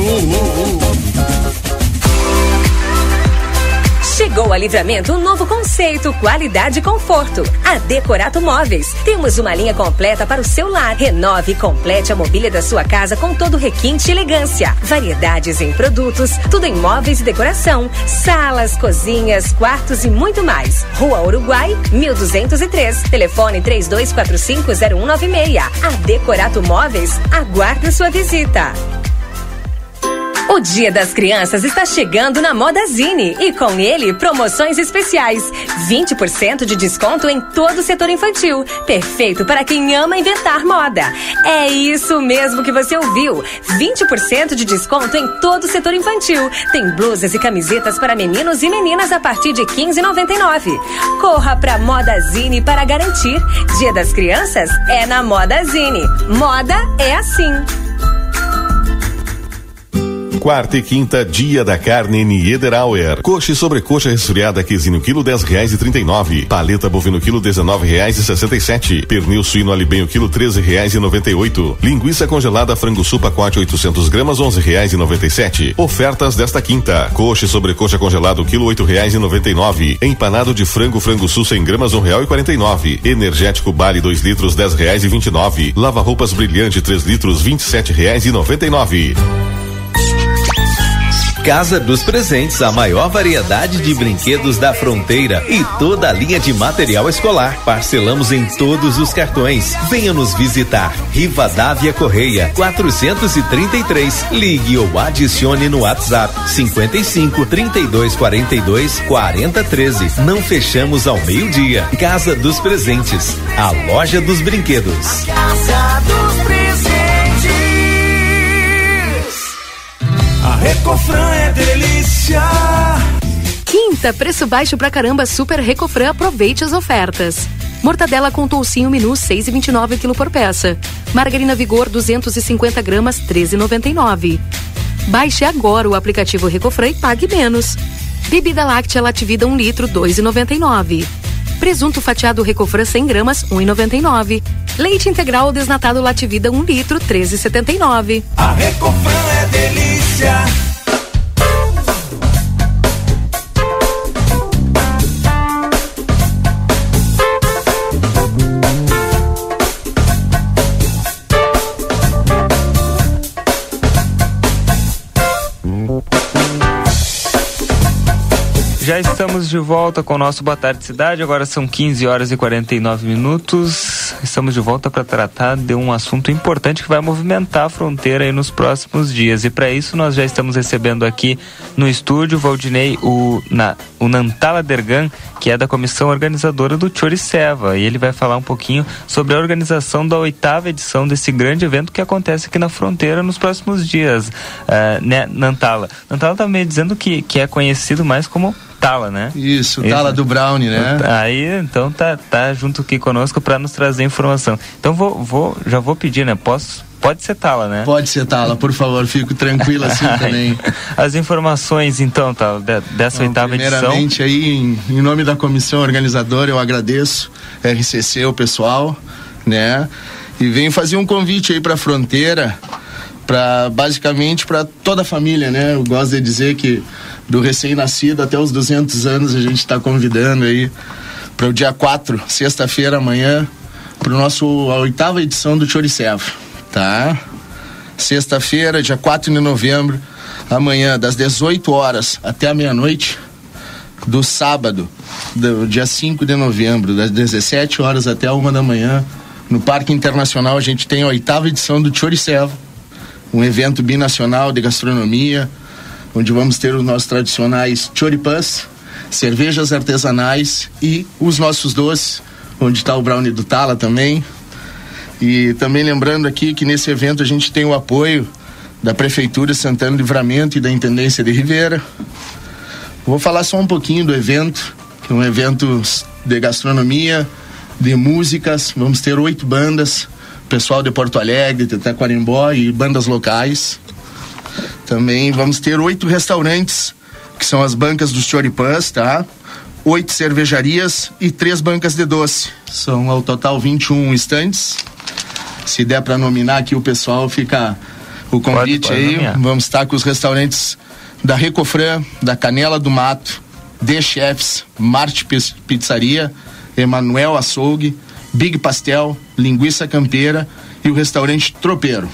Chegou a Livramento um novo conceito, qualidade e conforto. A Decorato Móveis. Temos uma linha completa para o seu lar. Renove e complete a mobília da sua casa com todo requinte e elegância. Variedades em produtos, tudo em móveis e decoração. Salas, cozinhas, quartos e muito mais. Rua Uruguai, 1203. Telefone 32450196. A Decorato Móveis aguarda sua visita. O Dia das Crianças está chegando na Modazine e com ele promoções especiais. 20% de desconto em todo o setor infantil. Perfeito para quem ama inventar moda. É isso mesmo que você ouviu. 20% de desconto em todo o setor infantil. Tem blusas e camisetas para meninos e meninas a partir de 15,99. Corra para Modazine para garantir. Dia das Crianças é na Modazine. Moda é assim. Quarta e quinta, dia da carne Niederauer. Coxa e sobrecoxa resfriada quesinho quilo dez reais e trinta e nove. Paleta bovino quilo dezenove reais e sessenta e sete. Pernil suíno alibenho quilo treze reais e noventa e oito. Linguiça congelada frango sul pacote 800 gramas onze reais e noventa e sete. Ofertas desta quinta. Coxa e sobrecoxa congelado quilo oito reais e noventa e nove. Empanado de frango frango sul 100 gramas um real e quarenta e nove. Energético Bale 2 litros dez reais e vinte e nove. Lava roupas brilhante 3 litros vinte e sete reais e noventa e nove. Casa dos Presentes, a maior variedade de brinquedos da fronteira e toda a linha de material escolar. Parcelamos em todos os cartões. Venha nos visitar. Rivadavia Correia, 433. Ligue ou adicione no WhatsApp 55 32 42 40 13. Não fechamos ao meio-dia. Casa dos Presentes, a loja dos brinquedos. Recofran é delícia. Quinta, preço baixo pra caramba, Super Recofran, aproveite as ofertas. Mortadela com toucinho menu 6,29 kg por peça. Margarina Vigor 250 gramas 13,99. Baixe agora o aplicativo Recofran e pague menos. Bebida láctea Lativida 1 litro 2,99. Presunto fatiado Recofran 100 gramas 1,99. Leite integral desnatado Lativida 1 litro 13,79. A Recofran é delícia. Já estamos de volta com o nosso Boa Tarde Cidade. Agora são 15 horas e 49 minutos. Estamos de volta para tratar de um assunto importante que vai movimentar a fronteira nos próximos dias. E para isso nós já estamos recebendo aqui no estúdio Valdinei o, na, o Nantala Dergan, que é da comissão organizadora do Choriceva. E ele vai falar um pouquinho sobre a organização da oitava edição desse grande evento que acontece aqui na fronteira nos próximos dias. Uh, né, Nantala? Nantala tá me dizendo que, que é conhecido mais como Tala, né? Isso, Tala do Brownie, né? Aí, então tá, tá junto aqui conosco para nos trazer informação. Então vou, vou, já vou pedir, né? Posso Pode ser Tala, né? Pode ser Tala, por favor, fico tranquilo assim também. As informações, então, Tala, dessa Bom, oitava primeiramente, edição. Primeiramente, aí, em, em nome da comissão organizadora, eu agradeço RCC, o pessoal, né? E venho fazer um convite aí para a fronteira, para basicamente para toda a família, né? Eu gosto de dizer que do recém-nascido até os 200 anos a gente está convidando aí para o dia 4, sexta-feira amanhã, para o nosso a oitava edição do Choriceva, tá? Sexta-feira, dia 4 de novembro, amanhã das 18 horas até a meia-noite, do sábado, do dia 5 de novembro, das 17 horas até uma da manhã, no Parque Internacional a gente tem a oitava edição do Choriceva, um evento binacional de gastronomia, onde vamos ter os nossos tradicionais choripãs, cervejas artesanais e os nossos doces, onde está o brownie do Tala também. E também lembrando aqui que nesse evento a gente tem o apoio da Prefeitura Santana Livramento e da Intendência de Ribeira. Vou falar só um pouquinho do evento, que é um evento de gastronomia, de músicas. Vamos ter oito bandas, pessoal de Porto Alegre, de Taquarimbó e bandas locais. Também vamos ter oito restaurantes, que são as bancas dos choripãs, tá? Oito cervejarias e três bancas de doce. São ao total 21 estantes. Se der para nominar aqui o pessoal, fica o convite pode, pode aí. Nomear. Vamos estar com os restaurantes da Recofran, da Canela do Mato, The Chefs, Marte Pizzaria, Emanuel Açougue, Big Pastel, Linguiça Campeira e o restaurante Tropeiro.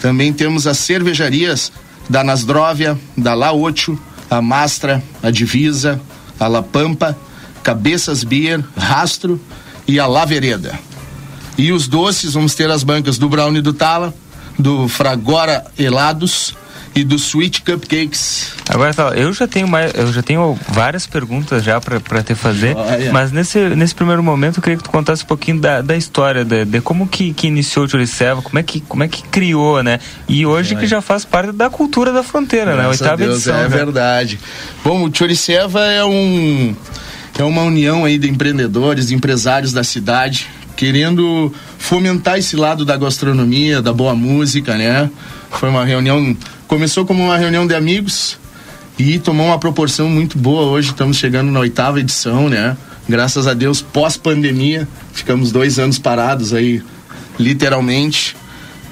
Também temos as cervejarias da Nasdróvia, da La Ocho, a Mastra, a Divisa, a La Pampa, Cabeças Beer, Rastro e a La Vereda. E os doces, vamos ter as bancas do Brownie do Tala, do Fragora Helados, e dos Sweet Cupcakes. Agora tá, eu já tenho mais, eu já tenho várias perguntas já para te fazer, Olha. mas nesse, nesse primeiro momento eu queria que tu contasse um pouquinho da, da história, de, de como que, que iniciou o Choriceva, como é que como é que criou, né? E hoje Olha. que já faz parte da cultura da fronteira, né? Graças né? Oitava Deus, edição. É né? verdade. Bom, o Choriceva é um é uma união aí de empreendedores, de empresários da cidade querendo fomentar esse lado da gastronomia, da boa música, né? Foi uma reunião Começou como uma reunião de amigos e tomou uma proporção muito boa. Hoje estamos chegando na oitava edição, né? Graças a Deus, pós-pandemia, ficamos dois anos parados aí, literalmente.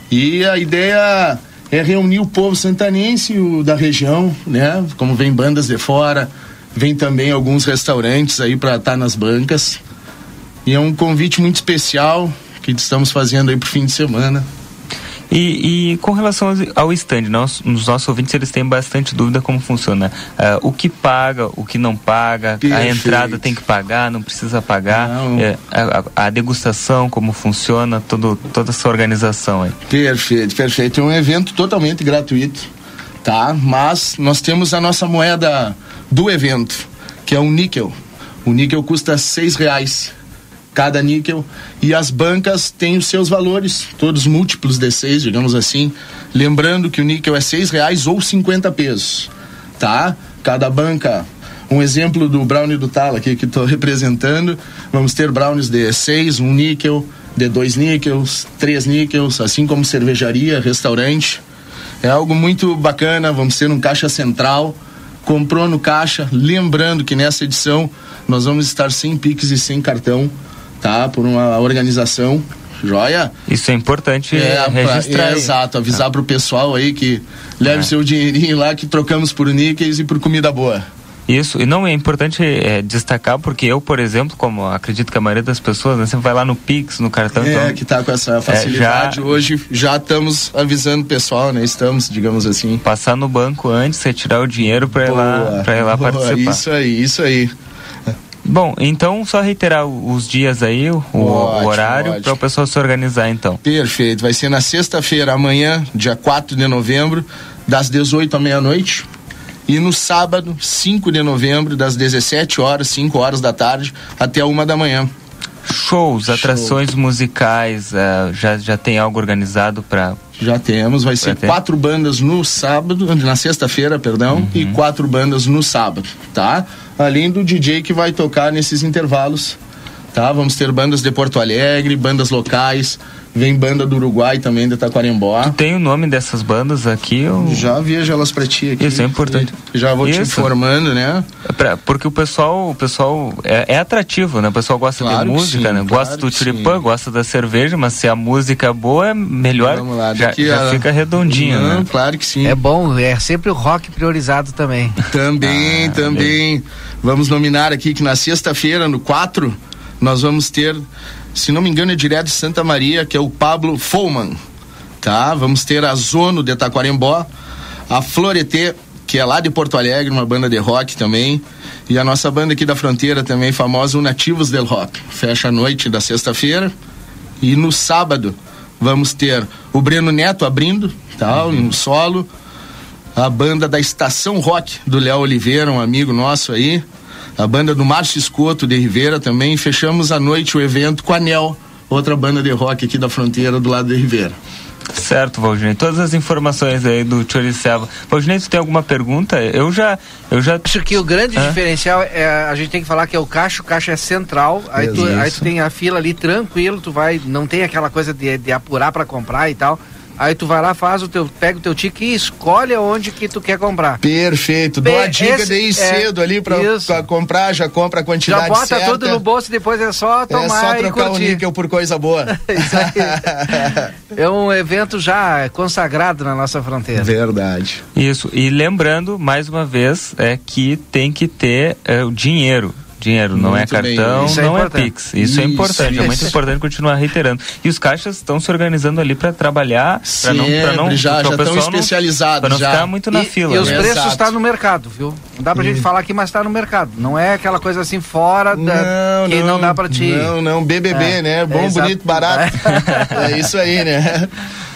E a ideia é reunir o povo santanense o da região, né? Como vem bandas de fora, vem também alguns restaurantes aí para estar tá nas bancas. E é um convite muito especial que estamos fazendo aí pro fim de semana. E, e com relação ao stand, nós, os nossos ouvintes eles têm bastante dúvida como funciona. Uh, o que paga, o que não paga, Perfeito. a entrada tem que pagar, não precisa pagar, não. É, a, a, degustação, como funciona, todo, toda essa organização aí. Perfeito, perfeito. É um evento totalmente gratuito, tá? Mas nós temos a nossa moeda do evento, que é o níquel. O níquel custa seis reais cada níquel e as bancas têm os seus valores, todos múltiplos de seis, digamos assim. Lembrando que o níquel é seis reais ou cinquenta pesos, tá? Cada banca um exemplo do brownie do Tala aqui que estou representando. Vamos ter brownies de 6, um níquel, de dois níquels, três níquels, assim como cervejaria, restaurante. É algo muito bacana, vamos ter um caixa central. Comprou no caixa, lembrando que nessa edição nós vamos estar sem Pix e sem cartão, tá? Por uma organização Joia? Isso é importante é, registrar. É, exato, avisar ah. pro pessoal aí que leve é. seu dinheirinho lá que trocamos por níqueis e por comida boa. Isso, e não é importante é, destacar, porque eu, por exemplo, como acredito que a maioria das pessoas, né, você vai lá no Pix, no cartão. É, então, que está com essa facilidade. É, já, Hoje já estamos avisando o pessoal, né? Estamos, digamos assim. Passar no banco antes, retirar o dinheiro para ir lá, pra ir lá boa, participar. Isso aí, isso aí. Bom, então só reiterar os dias aí, o, ótimo, o horário, para o pessoal se organizar então. Perfeito, vai ser na sexta-feira, amanhã, dia 4 de novembro, das 18 à meia-noite. E no sábado, 5 de novembro, das 17 horas, 5 horas da tarde, até uma da manhã. Shows, Show. atrações musicais, uh, já, já tem algo organizado para já temos, vai ser ter. quatro bandas no sábado, na sexta-feira, perdão, uhum. e quatro bandas no sábado, tá? Além do DJ que vai tocar nesses intervalos, tá? Vamos ter bandas de Porto Alegre, bandas locais, Vem banda do Uruguai também, de Taquarembó. Tu tem o nome dessas bandas aqui? Eu... Já vejo elas pra ti aqui. Isso é importante. Já vou Isso. te informando, né? É pra, porque o pessoal, o pessoal é, é, atrativo, né? O pessoal gosta claro de música, sim, né? Gosta do tulipã, gosta da cerveja, mas se a música é boa, é melhor. Vamos lá, já, já fica redondinho, Não, né? Claro que sim. É bom, é sempre o rock priorizado também. Também, ah, também. Vamos nominar aqui que na sexta-feira, no 4, nós vamos ter se não me engano, é direto de Santa Maria, que é o Pablo Folman. Tá? Vamos ter a Zono de Taquarembó, a Floreté, que é lá de Porto Alegre, uma banda de rock também. E a nossa banda aqui da fronteira também, famosa, o Nativos del Rock. Fecha a noite da sexta-feira. E no sábado vamos ter o Breno Neto abrindo, tá? Uhum. No solo. A banda da Estação Rock do Léo Oliveira, um amigo nosso aí a banda do Márcio Escoto de Ribeira também. Fechamos a noite o evento com a Nel, outra banda de rock aqui da fronteira do lado de Ribeira. Certo, Valdinei. Todas as informações aí do Choriceva. Valdinei, você tem alguma pergunta? Eu já, eu já. Acho que o grande Hã? diferencial é a gente tem que falar que é o caixa, o caixa é central. Aí tu, aí tu tem a fila ali tranquilo, tu vai, não tem aquela coisa de, de apurar para comprar e tal. Aí tu vai lá, faz o teu, pega o teu ticket e escolhe onde que tu quer comprar. Perfeito. Dou a dica esse, de ir é, cedo ali pra, pra, comprar, já compra a quantidade Já bota certa. tudo no bolso e depois é só tomar É só trocar o níquel por coisa boa. Isso aí. é um evento já consagrado na nossa fronteira. Verdade. Isso. E lembrando, mais uma vez, é que tem que ter é, o dinheiro dinheiro, não é muito é cartão, não é, é Pix. Isso, isso, é importante, isso. é muito importante continuar reiterando. E os caixas estão se organizando ali para trabalhar, para não, pra não já já estão especializados, para não já. ficar muito na e, fila. E os né? preços estão tá no mercado, viu? Não dá pra hum. gente falar aqui, mas está no mercado. Não é aquela coisa assim fora da não, que não, não dá para ti. Não, não, BBB, é, né? Bom, bonito, barato. é isso aí, né?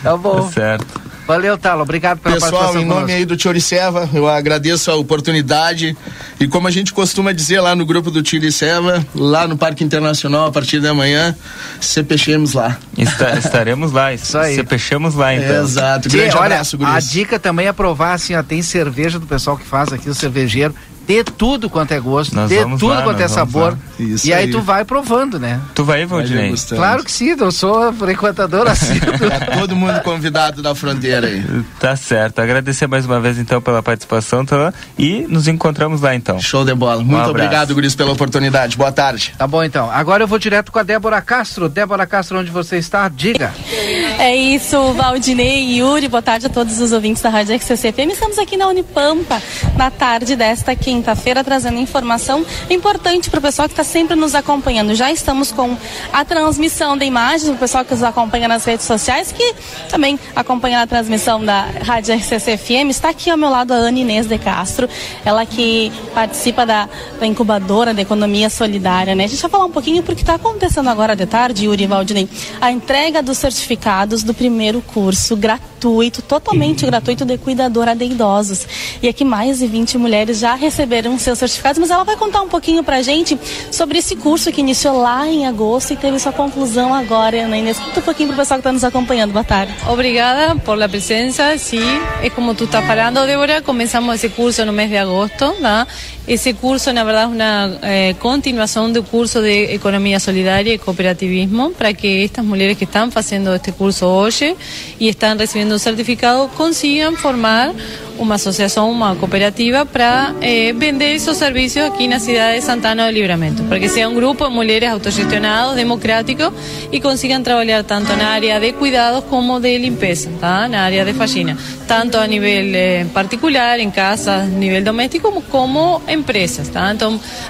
Tá bom. Tá certo. Valeu, Talo. Obrigado pela Pessoal, participação. em nome conosco. aí do Choriceva, eu agradeço a oportunidade. E como a gente costuma dizer lá no grupo do Choriceva, lá no Parque Internacional, a partir da manhã, cepechemos lá. Está, estaremos lá. Isso aí. Cepechemos lá, então. É, exato. Grande abraço, olha, A dica também é provar, assim, ó, tem cerveja do pessoal que faz aqui, o cervejeiro de tudo quanto é gosto, nós de tudo lá, quanto é sabor. e aí, aí, tu vai provando, né? Tu vai, Valdinei? Claro que sim, eu sou frequentador assim. é todo mundo convidado da fronteira aí. Tá certo. Agradecer mais uma vez então pela participação, tá? E nos encontramos lá então. Show de bola. Muito um obrigado, Guris, pela oportunidade. Boa tarde. Tá bom então. Agora eu vou direto com a Débora Castro. Débora Castro, onde você está? Diga. É isso, Valdinei e Yuri. Boa tarde a todos os ouvintes da Rádio XCCFM. Estamos aqui na Unipampa na tarde desta quinta-feira trazendo informação importante para o pessoal que está sempre nos acompanhando. Já estamos com a transmissão de imagens, o pessoal que nos acompanha nas redes sociais, que também acompanha a transmissão da Rádio RCC FM. Está aqui ao meu lado a Ana Inês de Castro, ela que participa da, da incubadora da economia solidária. Né? A gente vai falar um pouquinho porque está acontecendo agora de tarde, Yuri Valdinei, a entrega dos certificados do primeiro curso gratuito, totalmente gratuito de cuidadora de idosos. E aqui mais de 20 mulheres já receberam seus certificados, mas ela vai contar um pouquinho pra gente sobre esse curso que iniciou lá em agosto e teve sua conclusão agora, Ana Inês. Conta um pouquinho pro pessoal que está nos acompanhando. Boa tarde. Obrigada por a presença, sim. É como tu está falando, Débora, começamos esse curso no mês de agosto, tá? Ese curso, na verdade, é uma eh, continuação do curso de Economia Solidária e Cooperativismo, para que estas mulheres que estão fazendo este curso hoje e estão recebendo o certificado consigam formar uma associação, uma cooperativa para eh, vender seus serviços aqui na cidade de Santana do Livramento, para que seja um grupo de mulheres autogestionados, democrático e consigam trabalhar tanto na área de cuidados como de limpeza, tá? na área de faxina, tanto a nível eh, particular, em casa, nível doméstico, como, como empresas. Tá?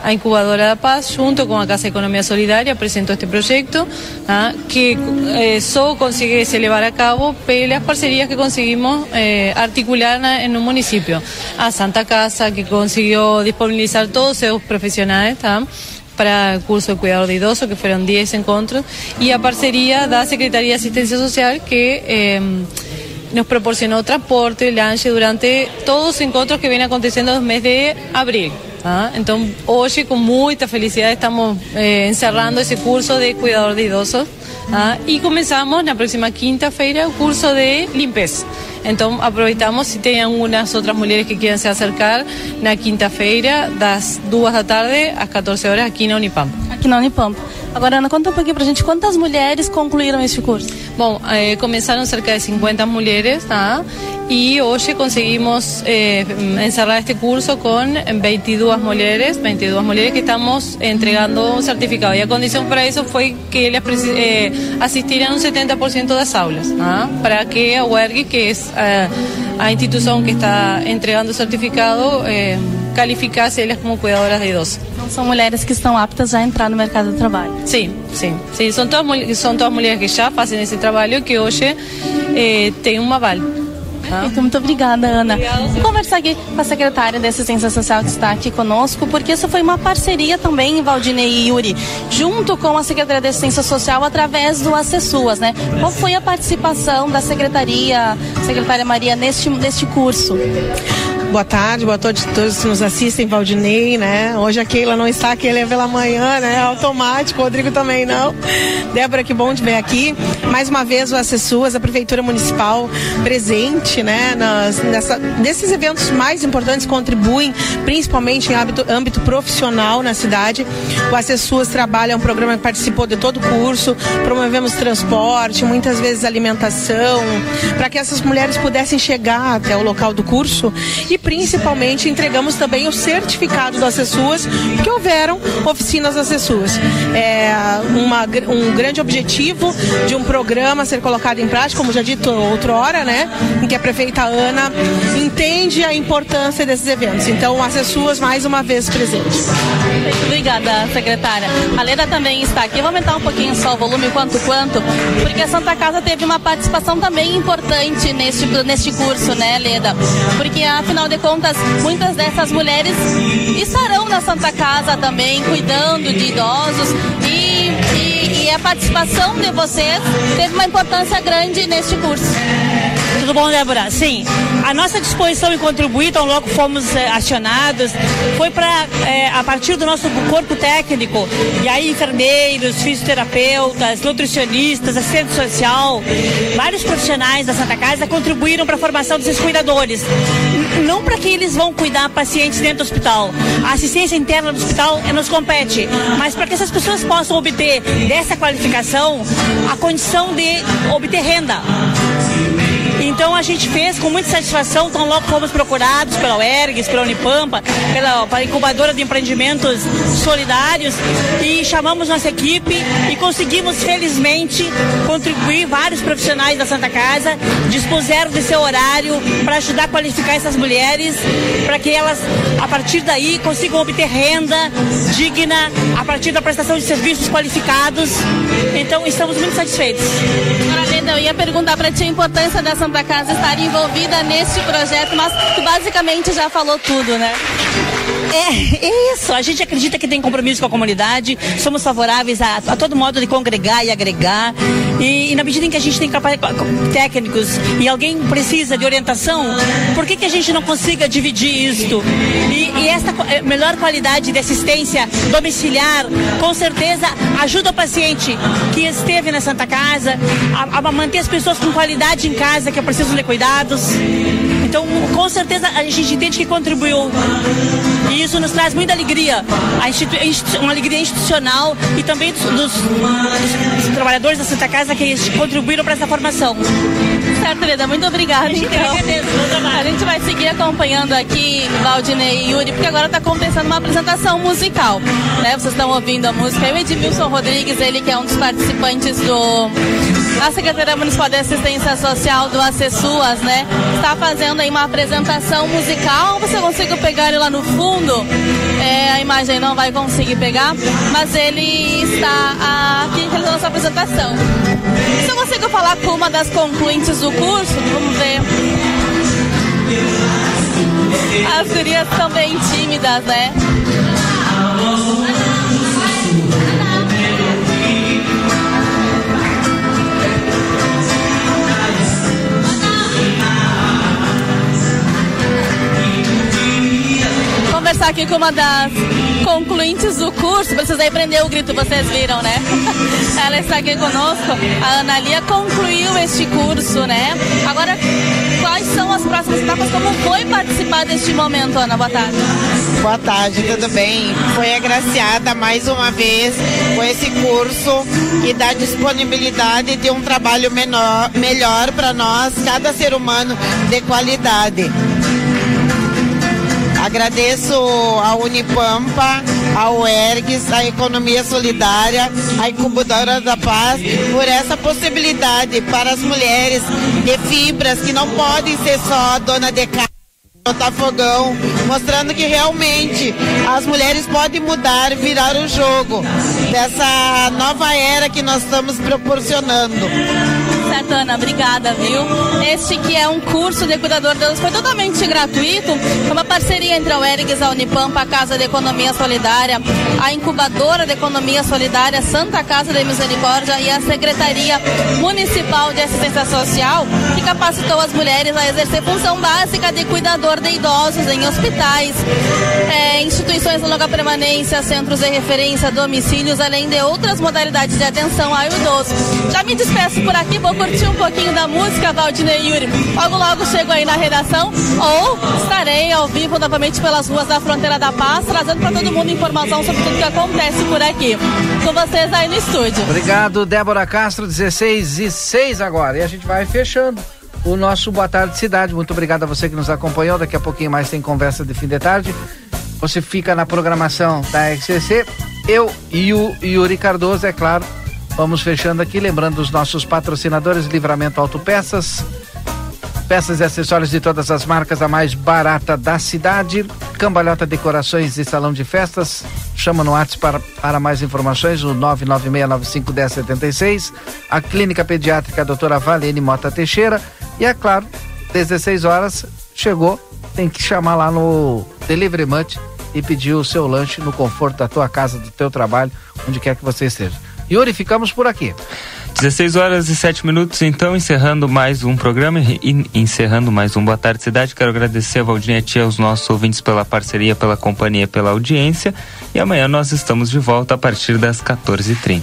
A Incubadora da Paz, junto com a Casa Economia Solidária, apresentou este projeto tá? que eh, só consegue se levar a cabo pelas parcerias que conseguimos eh, articular na, en un municipio. A Santa Casa, que consiguió disponibilizar todos sus profesionales ¿tá? para el curso de cuidado de idosos, que fueron 10 encuentros, y a parcería da Secretaría de Asistencia Social, que eh, nos proporcionó transporte, lanche durante todos los encuentros que vienen aconteciendo desde el mes de abril. ¿tá? Entonces, hoy con mucha felicidad estamos eh, encerrando ese curso de cuidador de idosos ¿tá? y comenzamos la próxima quinta-feira el curso de limpieza. Então aproveitamos se tem algumas outras mulheres que queiram se acercar na quinta-feira, das duas da tarde às 14 horas aqui na Unipampa. Aqui na Unipampa. Agora, Ana, conta um pouquinho pra gente quantas mulheres concluíram este curso. Bom, eh, começaram cerca de 50 mulheres, tá? E hoje conseguimos eh, encerrar este curso com 22 mulheres, 22 mulheres que estamos entregando um certificado. E a condição para isso foi que elas eh, assistiram um 70% das aulas, tá? para que a UERG, que é a instituição que está entregando o certificado, eh, calificasse elas como cuidadoras de idosos. Então, são mulheres que estão aptas a entrar no mercado de trabalho. Sim, sim. sim são, todas, são todas mulheres que já fazem esse trabalho que hoje eh, tem um aval. Perfeito, muito obrigada, Ana. Vou conversar aqui com a secretária da Assistência Social que está aqui conosco, porque isso foi uma parceria também, Valdinei e Yuri, junto com a Secretaria da Assistência Social através do Acessuas, né? Qual foi a participação da Secretaria, Secretária Maria, neste, neste curso? Boa tarde, boa tarde a todos que nos assistem, Valdinei, né? Hoje a Keila não está aqui, ele é pela manhã, né? Automático, o Rodrigo também não. Débora, que bom de ver aqui. Mais uma vez o Acessuas, a Prefeitura Municipal, presente, né? Nas, nessa, nesses eventos mais importantes, contribuem principalmente em âmbito, âmbito profissional na cidade. O Acessuas trabalha, é um programa que participou de todo o curso, promovemos transporte, muitas vezes alimentação, para que essas mulheres pudessem chegar até o local do curso e principalmente entregamos também o certificado das Acessuas, porque houveram oficinas das Acessuas. É uma, um grande objetivo de um programa ser colocado em prática, como já dito outrora, né? Em que a prefeita Ana entende a importância desses eventos. Então, Acessuas mais uma vez presente. Obrigada, secretária. A Leda também está aqui. Vou aumentar um pouquinho só o volume, quanto quanto, porque a Santa Casa teve uma participação também importante neste, neste curso, né, Leda? Porque, afinal de contas, muitas dessas mulheres estarão na Santa Casa também, cuidando de idosos e, e, e a participação de vocês teve uma importância grande neste curso. Tudo bom, Débora? Sim. A nossa disposição em contribuir, tão logo fomos eh, acionados, foi para, eh, a partir do nosso corpo técnico, e aí enfermeiros, fisioterapeutas, nutricionistas, assistente social, vários profissionais da Santa Casa contribuíram para a formação desses cuidadores. Não para que eles vão cuidar pacientes dentro do hospital. A assistência interna do hospital eh, nos compete, mas para que essas pessoas possam obter dessa qualificação a condição de obter renda. Então a gente fez com muita satisfação, tão logo fomos procurados pela UERGS, pela Unipampa, pela, pela incubadora de empreendimentos solidários e chamamos nossa equipe e conseguimos felizmente contribuir vários profissionais da Santa Casa dispuseram de seu horário para ajudar a qualificar essas mulheres para que elas a partir daí consigam obter renda digna a partir da prestação de serviços qualificados. Então estamos muito satisfeitos. Agora, Leda, eu ia perguntar para ti a importância da Santa Casa estar envolvida neste projeto, mas tu basicamente já falou tudo, né? É, isso. A gente acredita que tem compromisso com a comunidade, somos favoráveis a, a todo modo de congregar e agregar. E, e, na medida em que a gente tem técnicos e alguém precisa de orientação, por que, que a gente não consiga dividir isto? E, e esta eh, melhor qualidade de assistência domiciliar, com certeza, ajuda o paciente que esteve na Santa Casa a, a manter as pessoas com qualidade em casa, que precisam de cuidados. Então, com certeza, a gente entende que contribuiu. E isso nos traz muita alegria. uma alegria institucional e também dos, dos, dos, trabalhadores da Santa Casa que contribuíram para essa formação. Certo, Leda, muito obrigada. Então. A gente vai seguir acompanhando aqui Valdinei e Yuri, porque agora está acontecendo uma apresentação musical. Né? Vocês estão ouvindo a música. Eu, Edmilson Rodrigues, ele que é um dos participantes do a Secretaria Municipal de Assistência Social do Acessuas, né? Está fazendo aí uma apresentação musical. Você consegue pegar ele lá no fundo? É, a imagem não vai conseguir pegar, mas ele está aqui realizando essa apresentação. Se eu consigo falar com uma das concluintes do curso, vamos ver. As gurias são bem tímidas, né? Conversar aqui com uma das concluintes do curso. Precisei prender o grito, vocês viram, né? Ela está aqui conosco. A Ana Lia concluiu este curso, né? Agora, quais são as próximas etapas? Como foi participar deste momento, Ana? Boa tarde. Boa tarde, tudo bem? Foi agraciada mais uma vez com esse curso que dá disponibilidade de um trabalho menor, melhor para nós, cada ser humano de qualidade. Agradeço ao Unipampa, ao ERGS, à Economia Solidária, à Incubadora da Paz, por essa possibilidade para as mulheres de fibras que não podem ser só dona de casa botar fogão, mostrando que realmente as mulheres podem mudar, virar o jogo dessa nova era que nós estamos proporcionando. Certo, Ana, obrigada, viu? Este que é um curso de cuidador de Deus foi totalmente gratuito, uma parceria entre a UERGS, a Unipampa, a Casa de Economia Solidária, a Incubadora de Economia Solidária, Santa Casa de Misericórdia e a Secretaria Municipal de Assistência Social, que capacitou as mulheres a exercer função básica de cuidador de idosos em hospitais, é, instituições de longa permanência, centros de referência, domicílios, além de outras modalidades de atenção ao idoso. Já me despeço por aqui, vou curtir um pouquinho da música, Valdinei Yuri. Logo, logo chego aí na redação ou estarei ao vivo novamente pelas ruas da Fronteira da Paz, trazendo para todo mundo informação sobre tudo que acontece por aqui. Com vocês aí no estúdio. Obrigado, Débora Castro, 16 e 6 agora. E a gente vai fechando o nosso Boa Tarde Cidade. Muito obrigado a você que nos acompanhou. Daqui a pouquinho mais tem conversa de fim de tarde. Você fica na programação da XCC. Eu e o Yuri Cardoso, é claro. Vamos fechando aqui, lembrando os nossos patrocinadores: Livramento Autopeças, peças e acessórios de todas as marcas, a mais barata da cidade. Cambalhota Decorações e Salão de Festas. Chama no WhatsApp para, para mais informações, o 996951076. A Clínica Pediátrica Doutora Valene Mota Teixeira. E é claro, 16 horas, chegou, tem que chamar lá no Delivery Munch e pedir o seu lanche no conforto da tua casa, do teu trabalho, onde quer que você esteja. Yuri, ficamos por aqui. 16 horas e 7 minutos, então, encerrando mais um programa e encerrando mais um Boa Tarde Cidade. Quero agradecer a Valdinha Tia, aos nossos ouvintes pela parceria, pela companhia, pela audiência. E amanhã nós estamos de volta a partir das 14h30.